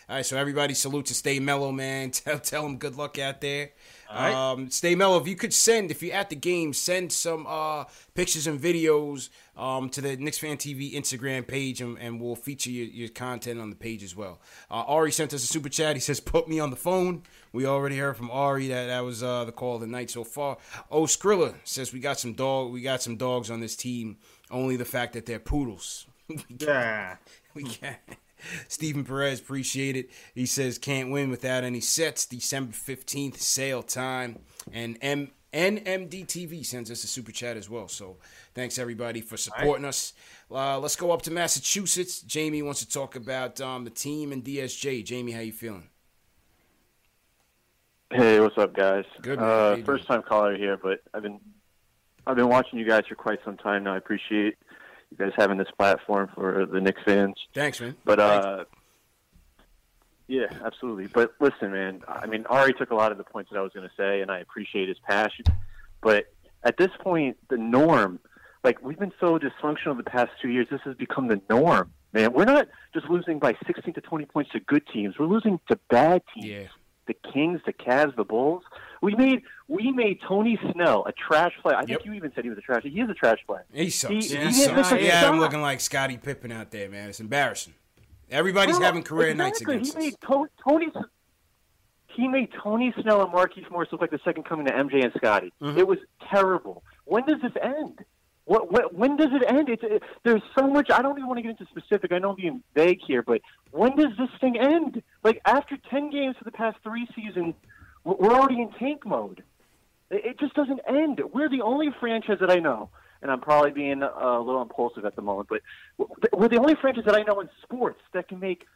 All right, so everybody salute to Stay Mellow, man. Tell, tell him good luck out there. Right. Um, Stay Mellow, if you could send, if you're at the game, send some uh, pictures and videos um, to the Knicks Fan TV Instagram page, and, and we'll feature your, your content on the page as well. Uh, Ari sent us a super chat. He says, put me on the phone. We already heard from Ari that that was uh, the call of the night so far. Oh, Skrilla says we got some dog. We got some dogs on this team. Only the fact that they're poodles. Yeah. we can't. Stephen Perez, appreciate it. He says can't win without any sets. December fifteenth, sale time, and M. NMD TV sends us a super chat as well. So thanks everybody for supporting us. Uh, let's go up to Massachusetts. Jamie wants to talk about um, the team and DSJ. Jamie, how you feeling? Hey, what's up, guys? Good, man. Uh, first time caller here, but I've been I've been watching you guys for quite some time now. I appreciate you guys having this platform for the Knicks fans. Thanks, man. But uh, yeah, absolutely. But listen, man. I mean, Ari took a lot of the points that I was going to say, and I appreciate his passion. But at this point, the norm, like we've been so dysfunctional the past two years, this has become the norm. Man, we're not just losing by 16 to 20 points to good teams. We're losing to bad teams. Yeah. The Kings, the Cavs, the Bulls. We made we made Tony Snell a trash player. I think you even said he was a trash. He is a trash player. He sucks. He, He, he sucks. didn't miss a Yeah, I'm looking like Scottie Pippen out there, man. It's embarrassing. Everybody's having career nights exactly. against he us. made to- Tony. He made Tony Snell and Marquise Morris look like the second coming to MJ and Scotty. Mm-hmm. It was terrible. When does this end? What, what, when does it end? It's, it, there's so much. I don't even want to get into specific. I know I'm being vague here, but when does this thing end? Like after ten games for the past three seasons, we're already in tank mode. It, just doesn't end. We're the only franchise that I know, and I'm probably being a little impulsive at the moment, but we're the only franchise that I know in sports that can make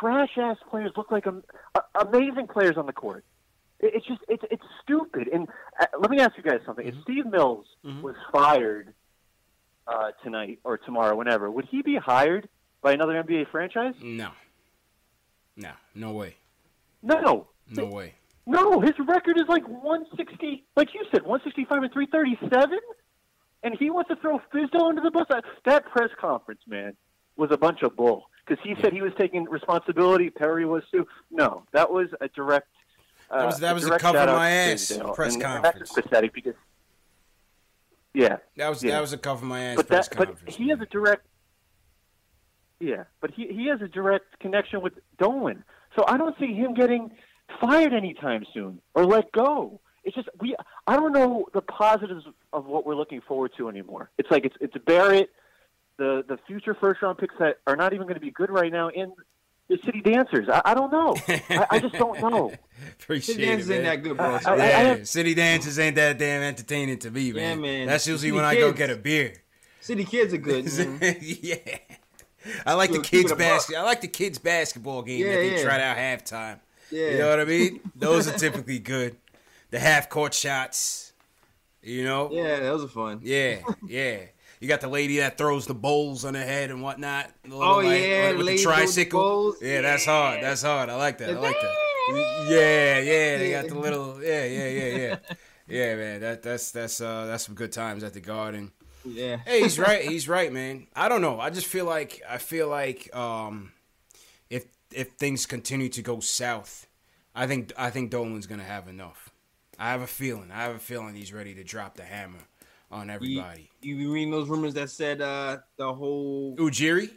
trash ass players look like amazing players on the court. It's just it's it's stupid. And uh, let me ask you guys something: If Steve Mills was fired uh, tonight or tomorrow, whenever, would he be hired by another NBA franchise? No. No, no way. No, No way. No. His record is like 160, like you said, 165 and 337, and he wants to throw Fizdale under the bus. That, press conference, man, was a bunch of bull because he said he was taking responsibility. Perry was too. No, that was a direct. Uh, That was- that was a direct cover my ass press conference. That's pathetic because. Yeah, That was yeah. that was a cover my ass but press that, but conference. he has a direct. Yeah, but he he has a direct connection with Dolan, so I don't see him getting fired anytime soon or let go. It's just we. I don't know the positives of what we're looking forward to anymore. It's like it's it's Barrett, the the future first round picks that are not even going to be good right now, and the City Dancers. I, I don't know. I, I just don't know. Appreciate City Dancers it, ain't that good, bro. I- I- yeah, I have- city dancers ain't that damn entertaining to me, man. Yeah, man. That's usually City when I go get a beer. City kids are good. Yeah. I like the Keep it- keep kids it a buck. basket. I like the kids basketball game Yeah, that they yeah. try out halftime. Yeah. You know what I mean? Those are typically good. The half court shots. You know? Yeah, those are fun. Yeah, yeah. You got the lady that throws the bowls on her head and whatnot. Oh, like, yeah, with the lady throws the tricycle. bowls. Yeah, that's hard. That's hard. I like that. I like that. Yeah, yeah. They got the little. Yeah, yeah, yeah, yeah. Yeah, man. That that's that's uh that's some good times at the Garden. Yeah. Hey, he's right. He's right, man. I don't know. I just feel like I feel like um, if things continue to go south, I think I think Dolan's gonna have enough. I have a feeling. I have a feeling he's ready to drop the hammer on everybody. You, you reading those rumors that said uh the whole Ujiri?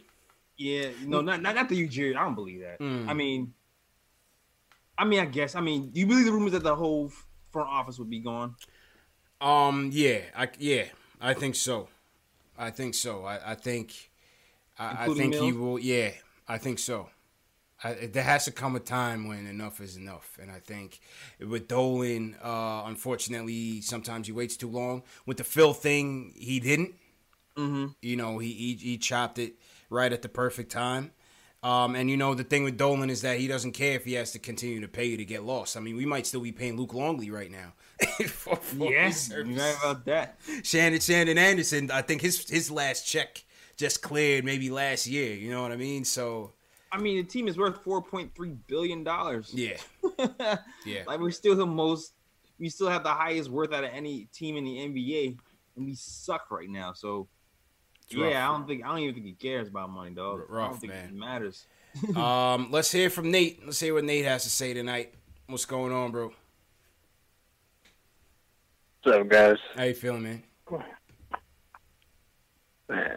Yeah, no, not not, not the Ujiri. I don't believe that. Mm. I mean, I mean, I guess. I mean, do you believe the rumors that the whole front office would be gone? Um. Yeah. I. Yeah. I think so. I think so. I. I think. I, I think he Mills? will. Yeah. I think so. I, there has to come a time when enough is enough, and I think with Dolan, uh, unfortunately, sometimes he waits too long. With the Phil thing, he didn't. Mm-hmm. You know, he, he he chopped it right at the perfect time. Um, and you know the thing with Dolan is that he doesn't care if he has to continue to pay you to get lost. I mean, we might still be paying Luke Longley right now. for- for Yes, you're right about that. Shandon Shandon Anderson, I think his his last check just cleared maybe last year. You know what I mean? So I mean, the team is worth four point three billion dollars. yeah, yeah. Like we're still the most. We still have the highest worth out of any team in the NBA, and we suck right now. So. It's rough. yeah, I don't think I don't even think he cares about money, dog. I Rough, don't think man. it matters. um, let's hear from Nate. Let's hear what Nate has to say tonight. What's going on, bro? What's up, guys? How you feeling, man? Man,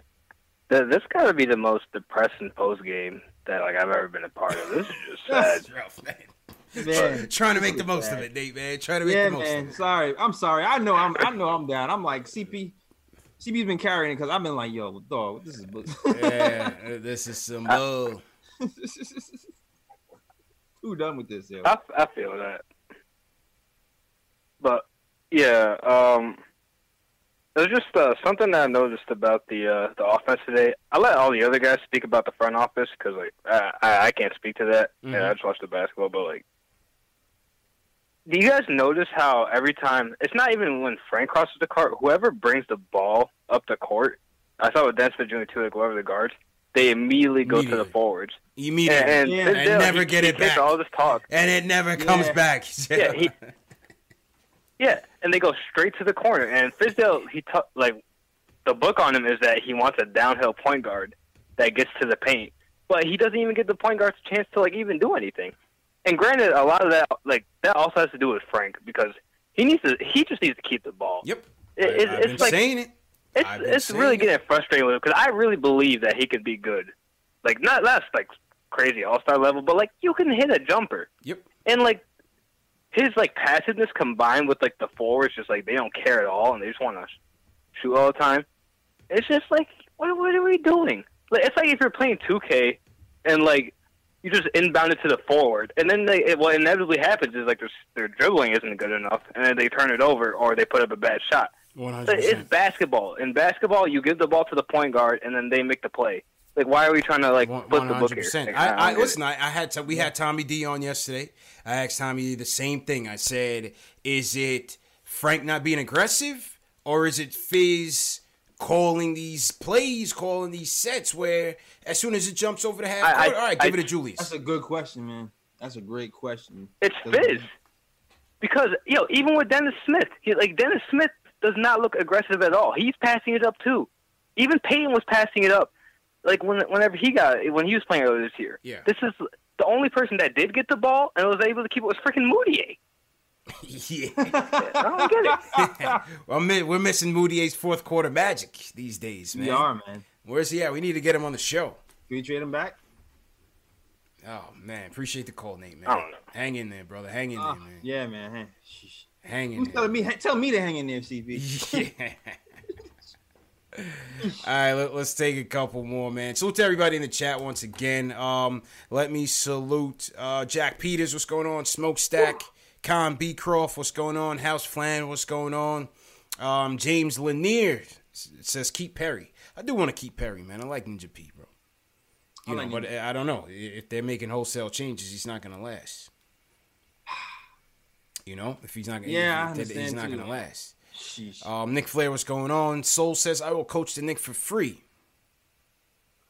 th- this got to be the most depressing post game that like I've ever been a part of. This is just sad. That's rough, man. Man, Trying to make the most bad. of it, Nate, man. Trying to make yeah, the most man. of it. Sorry, I'm sorry. I know I'm. I know I'm down. I'm like CP. CP's been carrying it because I've been like, yo, dog, this is. yeah, uh, this is some bull. Who done with this, yo? I, I feel that. But yeah, um, there's just uh, something that I noticed about the uh, the offense today. I let all the other guys speak about the front office because like I, I I can't speak to that. Mhm. Yeah, I just watch the basketball, but like. Do you guys notice how every time it's not even when Frank crosses the court, whoever brings the ball up the court, I saw with Dennis Jr. too, like whoever the guards, they immediately go to the forwards. Immediately. and, Yeah. and, And never he- get it back. All this talk, and it never comes Yeah. back. yeah, he, yeah, and they go straight to the corner. And Fizdale, he t- like the book on him is that he wants a downhill point guard that gets to the paint, but he doesn't even give the point guards a chance to like even do anything. And granted, a lot of that like that also has to do with Frank because he needs to he just needs to keep the ball. Yep, it, I- it's, I've it's been like saying it. it's I've been it's really it. getting frustrating with him because I really believe that he could be good, like not not like crazy all star level, but like you can hit a jumper. Yep. And like his like passiveness combined with like the forwards, just like they don't care at all and they just want to shoot all the time. It's just like what what are we doing? Like it's like if you're playing 2K and like you just inbound it to the forward, and then they it, what inevitably happens is like their their dribbling isn't good enough, and then they turn it over or they put up a bad shot. But It's basketball. In basketball, you give the ball to the point guard, and then they make the play. Like, why are we trying to like flip the book hundred here? percent. Like, I, don't I listen. I, I had to, we had Tommy D on yesterday. I asked Tommy D the same thing. I said, "Is it Frank not being aggressive, or is it Fizz calling these plays, calling these sets where as soon as it jumps over the half court, I- all right, give I- it to Julius." That's a good question, man. That's a great question. It's Fizz. Because yo, even with Dennis Smith, he, like Dennis Smith does not look aggressive at all. He's passing it up too. Even Payton was passing it up. Like when whenever he got when he was playing earlier this year. Yeah. This is the only person that did get the ball and was able to keep it was freaking Mudiay. yeah. I don't get it. well, we're missing Mudiay's fourth quarter magic these days, man. We are, man. Where's he at? We need to get him on the show. Can we trade him back? Oh man, appreciate the call, Nate. Man, I don't know. hang in there, brother. Hang in Ah, there, man. Yeah, man. Hey, Hang in Who's there. telling me? Tell me to hang in there, CP. Yeah. All right, let, us take a couple more, man. Salute to everybody in the chat once again. Um, let me salute uh, Jack Peters. What's going on? Smokestack. Con Beecroft. What's going on? House Flan. What's going on? Um, James Lanier says keep Perry. I do want to keep Perry, man. I like Ninja P, bro. You I know, like but. I don't know if they're making wholesale changes. He's not gonna last. You know, if he's not gonna, Yeah, if- if he's not too. gonna last. Sheesh. Um, Nick Flair, what's going on? Soul says I will coach the Nick for free.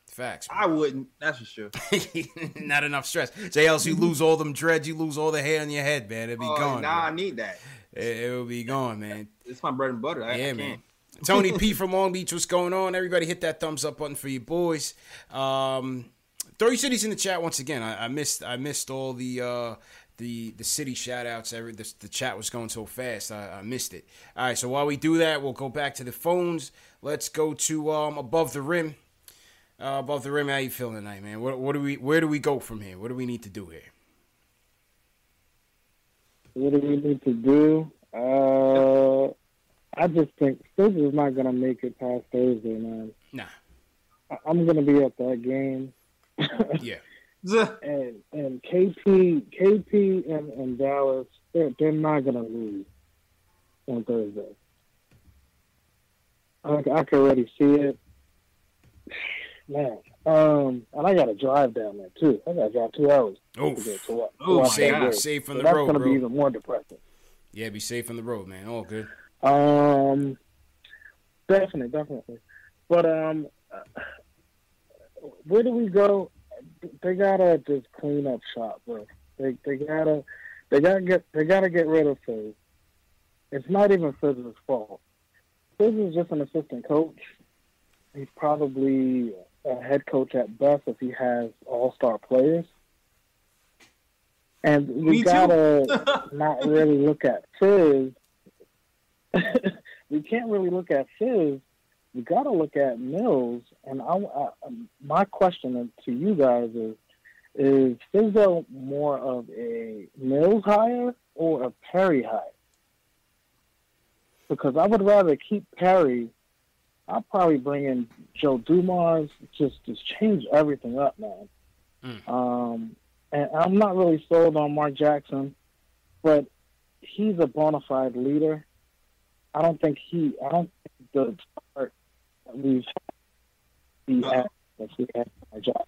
Facts. I wouldn't. That's for sure. Not enough stress. JLs, you lose all them dreads, you lose all the hair on your head, man. It'll be Oh, gone. Nah, I need that. It, will be gone, man. It's my bread and butter. I, yeah, I man. Tony P from Long Beach, what's going on? Everybody hit that thumbs up button for you boys. Um, throw your cities in the chat once again. I, I missed I missed all the uh, the the city shout outs. Every the, the chat was going so fast. I, I missed it. All right, so while we do that, we'll go back to the phones. Let's go to um, above the rim. Uh, above the rim, how you feeling tonight, man? What, what do we? Where do we go from here? What do we need to do here? What do we need to do? Uh, I just think Stoops is not going to make it past Thursday, man. Nah. I- I'm going to be at that game. Yeah. and and KP, KP and, and Dallas, they're, they're not going to lose on Thursday. I, I can already see it. Man, um, and I got to drive down there too. I got to drive two hours. Oh, to get to wa- to Oof, watch safe- safe from So the that's road, gonna bro. be even more depressing. Yeah, be safe on the road, man. All good. Um, definitely, definitely. But um, uh, where do we go? They gotta just clean up shop, bro. They they gotta they gotta get they gotta get rid of Fizz. It's not even Fizz's fault. Fizz is just an assistant coach. He's probably a head coach at best if he has all star players. And we Me gotta not really look at Fizz. we can't really look at Fizz. We gotta look at Mills. And I, I, my question to you guys is: Is Fizzo more of a Mills hire or a Perry hire? Because I would rather keep Perry. I'll probably bring in Joe Dumars. Just just change everything up, man. Um, and I'm not really sold on Mark Jackson, but he's a bona fide leader. I don't think he. I don't think the start that we've he had that he had Mark Jackson.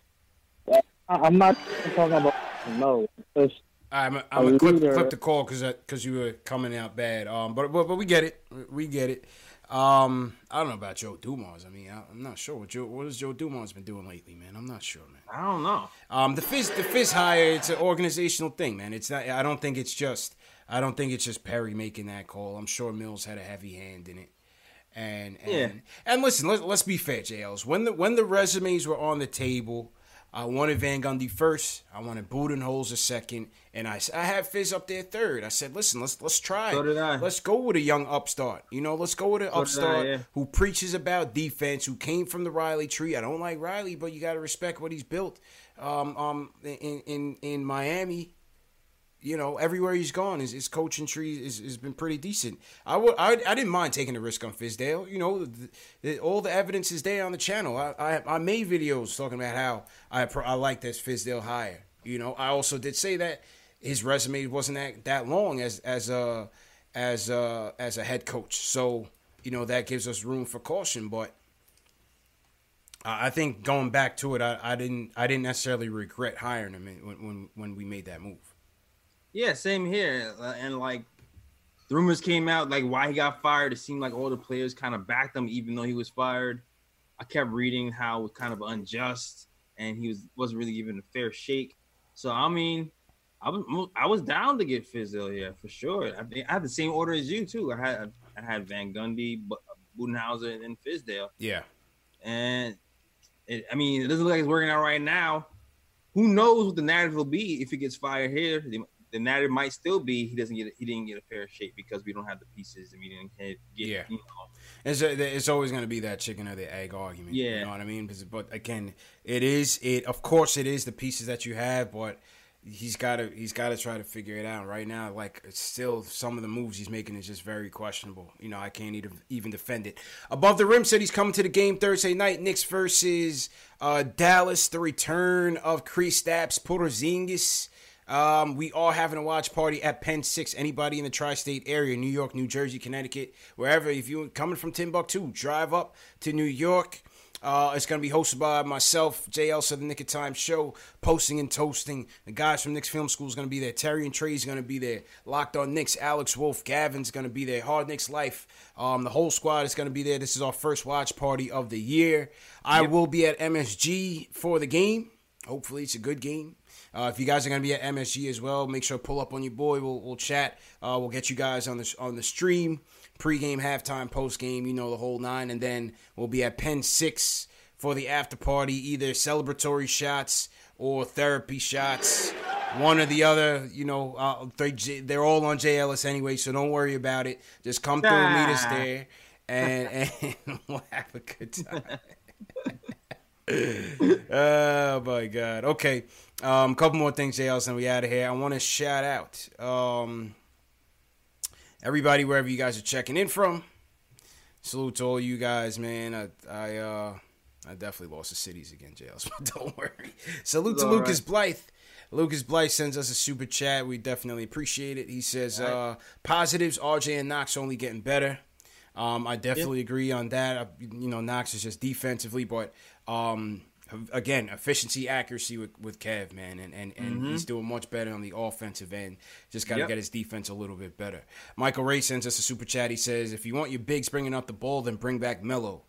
I- I'm not talking about no. It's I'm, a I'm gonna clip, clip the call because because you were coming out bad. Um, but but, but we get it. We get it. Um, I don't know about Joe Dumars. I mean, I, I'm not sure what Joe what has Joe Dumars been doing lately, man. I'm not sure, man. I don't know. Um, the fizz the fizz hire it's an organizational thing, man. It's not. I don't think it's just. I don't think it's just Perry making that call. I'm sure Mills had a heavy hand in it. And and Yeah. and listen, let, let's be fair, JLs. When the when the resumes were on the table, I wanted Van Gundy first. I wanted Budenholzer second, and I I had Fizz up there third. I said, listen, let's let's try. So did I. Let's go with a young upstart. You know, let's go with an So did I, upstart yeah. who preaches about defense, who came from the Riley tree. I don't like Riley, but you got to respect what he's built. Um, um, in in in Miami, you know, everywhere he's gone, his, his coaching tree has been pretty decent. I would, I, I didn't mind taking the risk on Fizdale. You know, the, the, all the evidence is there on the channel. I, I, I made videos talking about how I, I like this Fizdale hire. You know, I also did say that his resume wasn't that, that long as as a as a as a head coach. So you know that gives us room for caution, but. I I think going back to it, I, I didn't I didn't necessarily regret hiring him when when when we made that move. Yeah, same here. Uh, And like, the rumors came out like why he got fired. It seemed like all the players kind of backed him, even though he was fired. I kept reading how it was kind of unjust, and he was wasn't really given a fair shake. So I mean, I was I was down to get Fizdale here for sure. I, think- I had the same order as you too. I had I had Van Gundy, Bu- Budenholzer, and Fizdale. Yeah. And it, I mean, it doesn't look like it's working out right now. Who knows what the narrative will be if he gets fired here? The, the narrative might still be he doesn't get he didn't get a fair shake because we don't have the pieces and we didn't get, Yeah. you know. It's, it's always going to be that chicken or the egg argument. Yeah, You know what I mean? Because- But again, it is it. Of course, it is the pieces that you have, but he's got to he's got to try to figure it out right now. Like it's still some of the moves he's making is just very questionable. You know, I can't even even defend it. Above the rim said he's coming to the game Thursday night. Knicks versus uh, Dallas. The return of Kristaps Porzingis. Um, we are having a watch party at Penn Six. Anybody in the tri-state area, New York, New Jersey, Connecticut, wherever. If you're coming from Timbuktu, drive up to New York. Uh, it's going to be hosted by myself, JL, so the Knick of Time show, posting and toasting. The guys from Knicks Film School is going to be there. Terry and Trey's going to be there. Locked on Knicks, Alex Wolf, Gavin's going to be there. Hard Knicks Life, um, the whole squad is going to be there. This is our first watch party of the year. I will be at MSG for the game. Hopefully, it's a good game. Uh, if you guys are gonna be at MSG as well, make sure to pull up on your boy. We'll, we'll chat. Uh, we'll get you guys on the on the stream, pregame, halftime, postgame. You know the whole nine, and then we'll be at Penn Six for the after party. Either celebratory shots or therapy shots, one or the other. You know, uh, they they're all on JLS anyway, so don't worry about it. Just come through and meet us there, and and we'll have a good time. oh my god. Okay. Um, couple more things, JLs, and we out of here. I want to shout out um, everybody wherever you guys are checking in from. Salute to all you guys, man. I I uh I definitely lost the cities again, JLs, but don't worry. Salute It's to Lucas right. Blythe. Lucas Blythe sends us a super chat. We definitely appreciate it. He says, uh, positives, RJ and Knox only getting better. Um, I definitely agree on that. I, you know, Knox is just defensively, but um, again, efficiency, accuracy with, with Kev, man, and and, and Mhm. he's doing much better on the offensive end. Just got to Yep. get his defense a little bit better. Michael Ray sends us a super chat. He says, if you want your bigs bringing up the ball, then bring back Melo."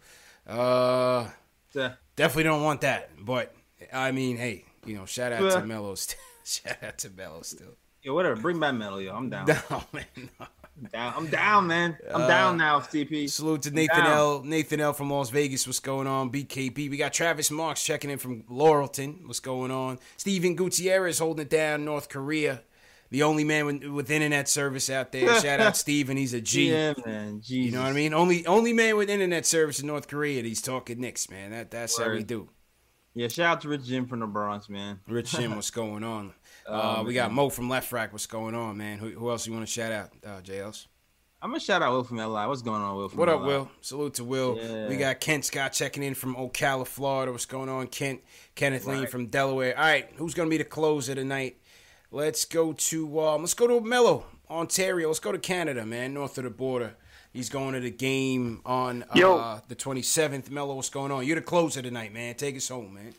Uh, Yeah. definitely don't want that, but I mean, hey, you know, shout out Yeah. to Melo. St- shout out to Melo still. Yo, whatever. Bring back Melo, yo. I'm down. No, man, no. I'm down. I'm down, man. I'm Uh, down now, CP. Salute to I'm Nathan down. L. Nathan L. from Las Vegas. What's going on? BKB. We got Travis Marks checking in from Laurelton. What's going on? Steven Gutierrez holding it down. North Korea. The only man with, with internet service out there. Shout out Steven. He's a G. Yeah, man. Jesus. You know what I mean? Only only man with internet service in North Korea. He's talking Knicks, man. That that's how we do. Yeah, shout out to Rich Jim from the Bronx, man. Rich Jim, what's going on? Oh, Uh, we got man. Mo from Lefrak. What's going on, man? Who, who else you want to shout out, uh, JLs? I'm gonna shout out Will from LI. What's going on, Will? From What up, LI? Will? Salute to Will. Yeah. We got Kent Scott checking in from Ocala, Florida. What's going on, Kent? Kenneth Lean Right. from Delaware. All right, who's gonna be the closer tonight? Let's go to um, let's go to Mello, Ontario. Let's go to Canada, man, north of the border. He's going to the game on Yo. uh, the 27th. Mello, what's going on? You're the closer tonight, man. Take us home, man.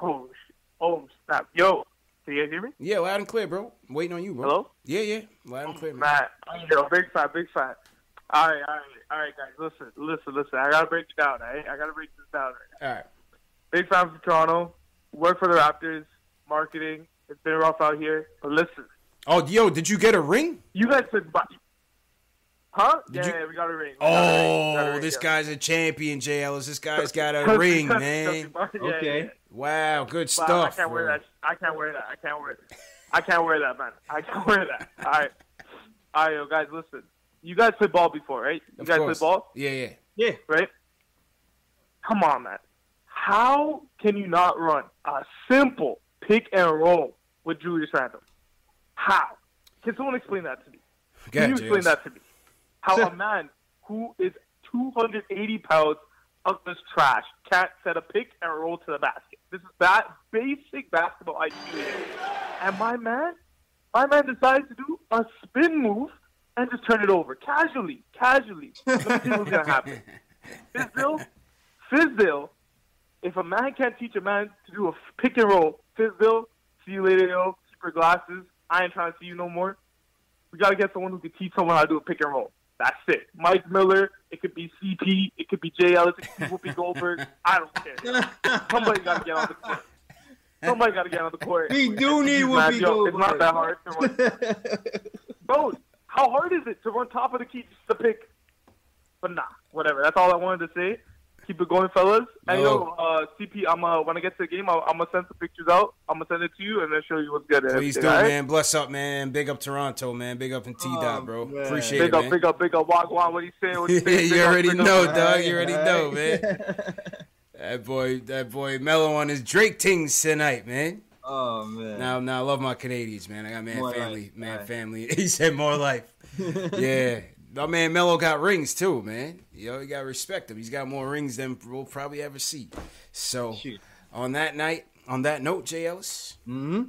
Oh, sh- oh, stop. Yo, can you guys hear me? Yeah, loud and clear, bro. I'm waiting on you, bro. Hello? Yeah, yeah, loud and clear, man. Matt, yo, big fan, big fan. All right, all right, all right, guys. Listen, listen, listen. I gotta break it down. All right, I gotta break this down. Right All right. Big fan from Toronto. Work for the Raptors. Marketing. It's been rough out here, but listen. Oh, yo, did you get a ring? You guys said, bu- huh? Did yeah, you- yeah, we got a ring. We got a ring. A Oh, ring, this yeah. guy's a champion, J. Ellis. This guy's got a ring, man. trust me, bro. Yeah, yeah, yeah. Wow, good But stuff. I can't wear bro. that. I can't wear that. I can't wear that. I can't wear that, man. I can't wear that. All right, all right, yo, guys, listen. You guys played ball before, right? You Of guys course. played ball. Yeah, yeah. Yeah. Right. Come on, man. How can you not run a simple pick and roll with Julius Randle? How? Can someone explain that to me? Go Can ahead, you explain JS. that to me? How a man who is 280 pounds of this trash can't set a pick and roll to the basket? This is that basic basketball IQ. And my man, my man decides to do a spin move and just turn it over casually, casually. Let me see what's gonna happen. Fizdale, Fizdale. If a man can't teach a man to do a pick and roll, Fizdale, see you later, yo. Keep your glasses. I ain't trying to see you no more. We gotta get someone who can teach someone how to do a pick and roll. That's it. Mike Miller. It could be CP. It could be Jay Ellis. It could be Whoopi Goldberg. I don't care. Somebody gotta get on the court. Somebody gotta get on the court. We do need Whoopi yo, It's not that hard. to. Bro, how hard is it to run top of the key just to pick? But nah, whatever. That's all I wanted to say. Keep it going, fellas. And yo, uh, CP, I'm uh, when I get to the game, I'll, I'm gonna send some pictures out. I'm gonna send it to you and then show you what's good. and Please do, everything, all right? man. Bless up, man. Big up Toronto, man. Big up in T dot, bro. Appreciate Big it, up, man. big up, big up. Wagwan, what he saying? What he saying? Big you already up. know, dog. You already know, man. That boy, that boy Mello on his Drake tings tonight, man. Oh man. Now, now I love my Canadians, man. I got man More family, life, man right. family. He said more life. yeah, my man Mello got rings too, man. Yo, you gotta respect him. He's got more rings than we'll probably ever see. So, on that night, on that note, Jay Ellis, mm-hmm.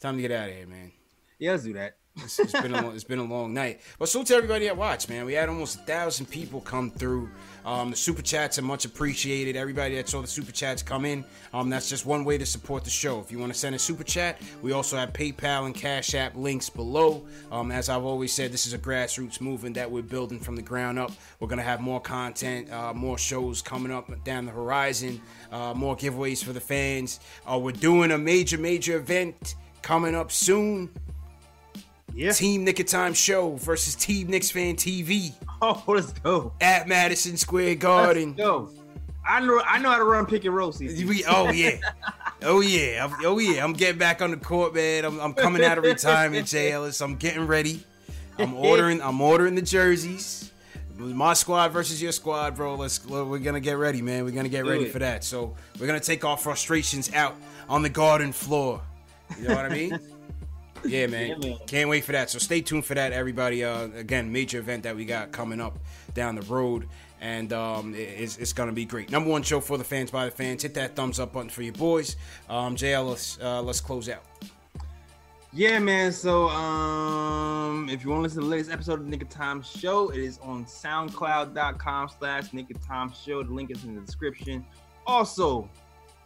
time to get out of here, man. Yeah, let's do that. It's, it's been a long, it's been a long night. But salute to everybody that watched, man. We had almost a thousand people come through. Um, the super chats are much appreciated. Everybody that saw the super chats come in. Um, that's just one way to support the show. If you want to send a super chat, we also have PayPal and Cash App links below. Um, as I've always said, this is a grassroots movement that we're building from the ground up. We're gonna have more content, uh, more shows coming up down the horizon, uh, more giveaways for the fans. Uh, we're doing a major, major event coming up soon. Yeah. Team Knick of Time Show versus Team Knicks Fan TV. Oh, let's go. At Madison Square Garden. Let's go. I know I know how to run pick and roll. CP. We, oh yeah, oh yeah, I'm, oh yeah. I'm getting back on the court, man. I'm, I'm coming out of retirement, Jay Ellis. I'm getting ready. I'm ordering. I'm ordering the jerseys. My squad versus your squad, bro. Let's. We're gonna get ready, man. We're gonna get Do ready it. for that. So we're gonna take our frustrations out on the garden floor. You know what I mean? Yeah, man. Yeah, man. Can't wait for that. So stay tuned for that, everybody. Uh, again, major event that we got coming up down the road, and um, it's, it's gonna be great. Number one show for the fans by the fans. Hit that thumbs up button for your boys. Um, JL, let's uh, let's close out. Yeah, man. So, um, if you want to listen to the latest episode of the Knick of Time Show, it is on SoundCloud.com slash Knick of Time Show. The link is in the description. Also,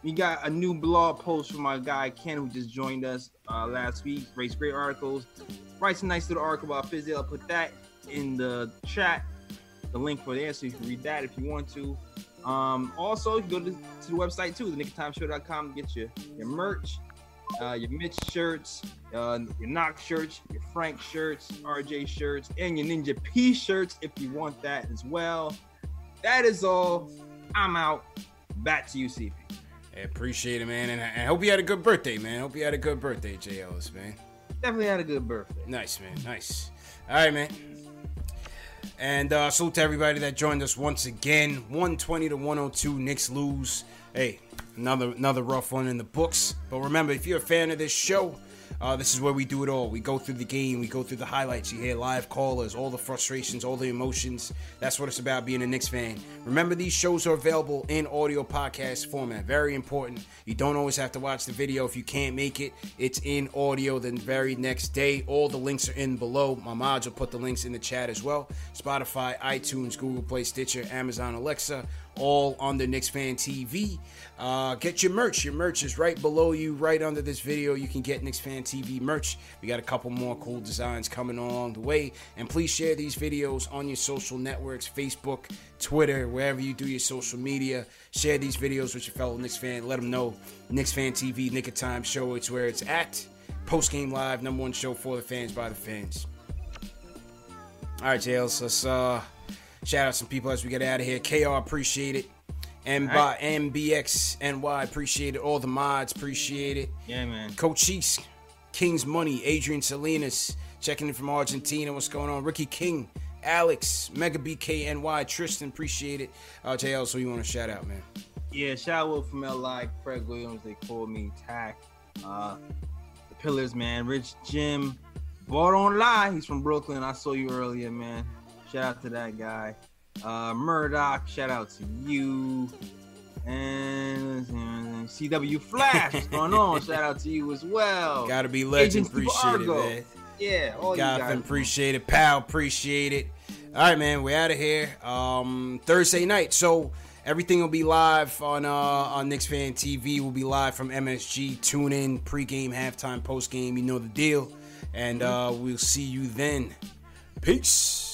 we got a new blog post from my guy Ken, who just joined us uh, last week. Writes great articles. Writes a nice little article about Fizdale. I'll put that in the chat. The link for there, so you can read that if you want to. Um, also, you can go to, to the website too, the nickoftimeshow.com to get your, your merch uh, your Mitch shirts, uh, your Knox shirts, your Frank shirts, RJ shirts, and your Ninja P shirts if you want that as well. That is all. I'm out. Back to you, CP. I appreciate it, man, and I, hope you had a good birthday, man. Hope you had a good birthday, J Ellis, man. Definitely had a good birthday. Nice, man. Nice. All right, man. And uh, salute to everybody that joined us once again. 120 to 102. Knicks lose. Hey, another another rough one in the books. But remember, if you're a fan of this show, Uh, this is where we do it all. We go through the game, we go through the highlights. You hear live callers, all the frustrations, all the emotions. That's what it's about being a Knicks fan. Remember, these shows are available in audio podcast format. Very important. You don't always have to watch the video if you can't make it. It's in audio the very next day. All the links are in below. My mods will put the links in the chat as well. Spotify, iTunes, Google Play, Stitcher, Amazon, Alexa all on the Knicks Fan TV. Uh, get your merch. Your merch is right below you, right under this video. You can get Knicks Fan TV merch. We got a couple more cool designs coming along the way. And please share these videos on your social networks Facebook, Twitter, wherever you do your social media. Share these videos with your fellow Knicks fan. Let them know Knicks Fan TV, Knick of Time Show. It's where it's at. Post game live, number one show for the fans by the fans. All right, Jails. Let's uh Shout out some people as we get out of here. KR, appreciate it. And by MBX NY, appreciate it. All the mods, appreciate it. Yeah, man. Coach King's Money, Adrian Salinas, checking in from Argentina. What's going on? Ricky King, Alex, Mega BKNY, Tristan, appreciate it. Uh, JL, so you want to shout out, man? Yeah, shout out from LI, Craig Williams, they call me Tack. Uh, the Pillars, man. Rich Jim, bought on lie. He's from Brooklyn. I saw you earlier, man. Shout out to that guy. Uh, Murdoch, shout out to you. And CW Flash, what's going on? Shout out to you as well. Gotta be legend, appreciate it, man. Yeah, all you guys. Appreciate it. Pal, appreciate it. All right, man, we're out of here. Um, Thursday night, so everything will be live on uh on Knicks Fan TV. We'll be live from MSG. Tune in, pregame, halftime, postgame. You know the deal, and uh, we'll see you then. Peace.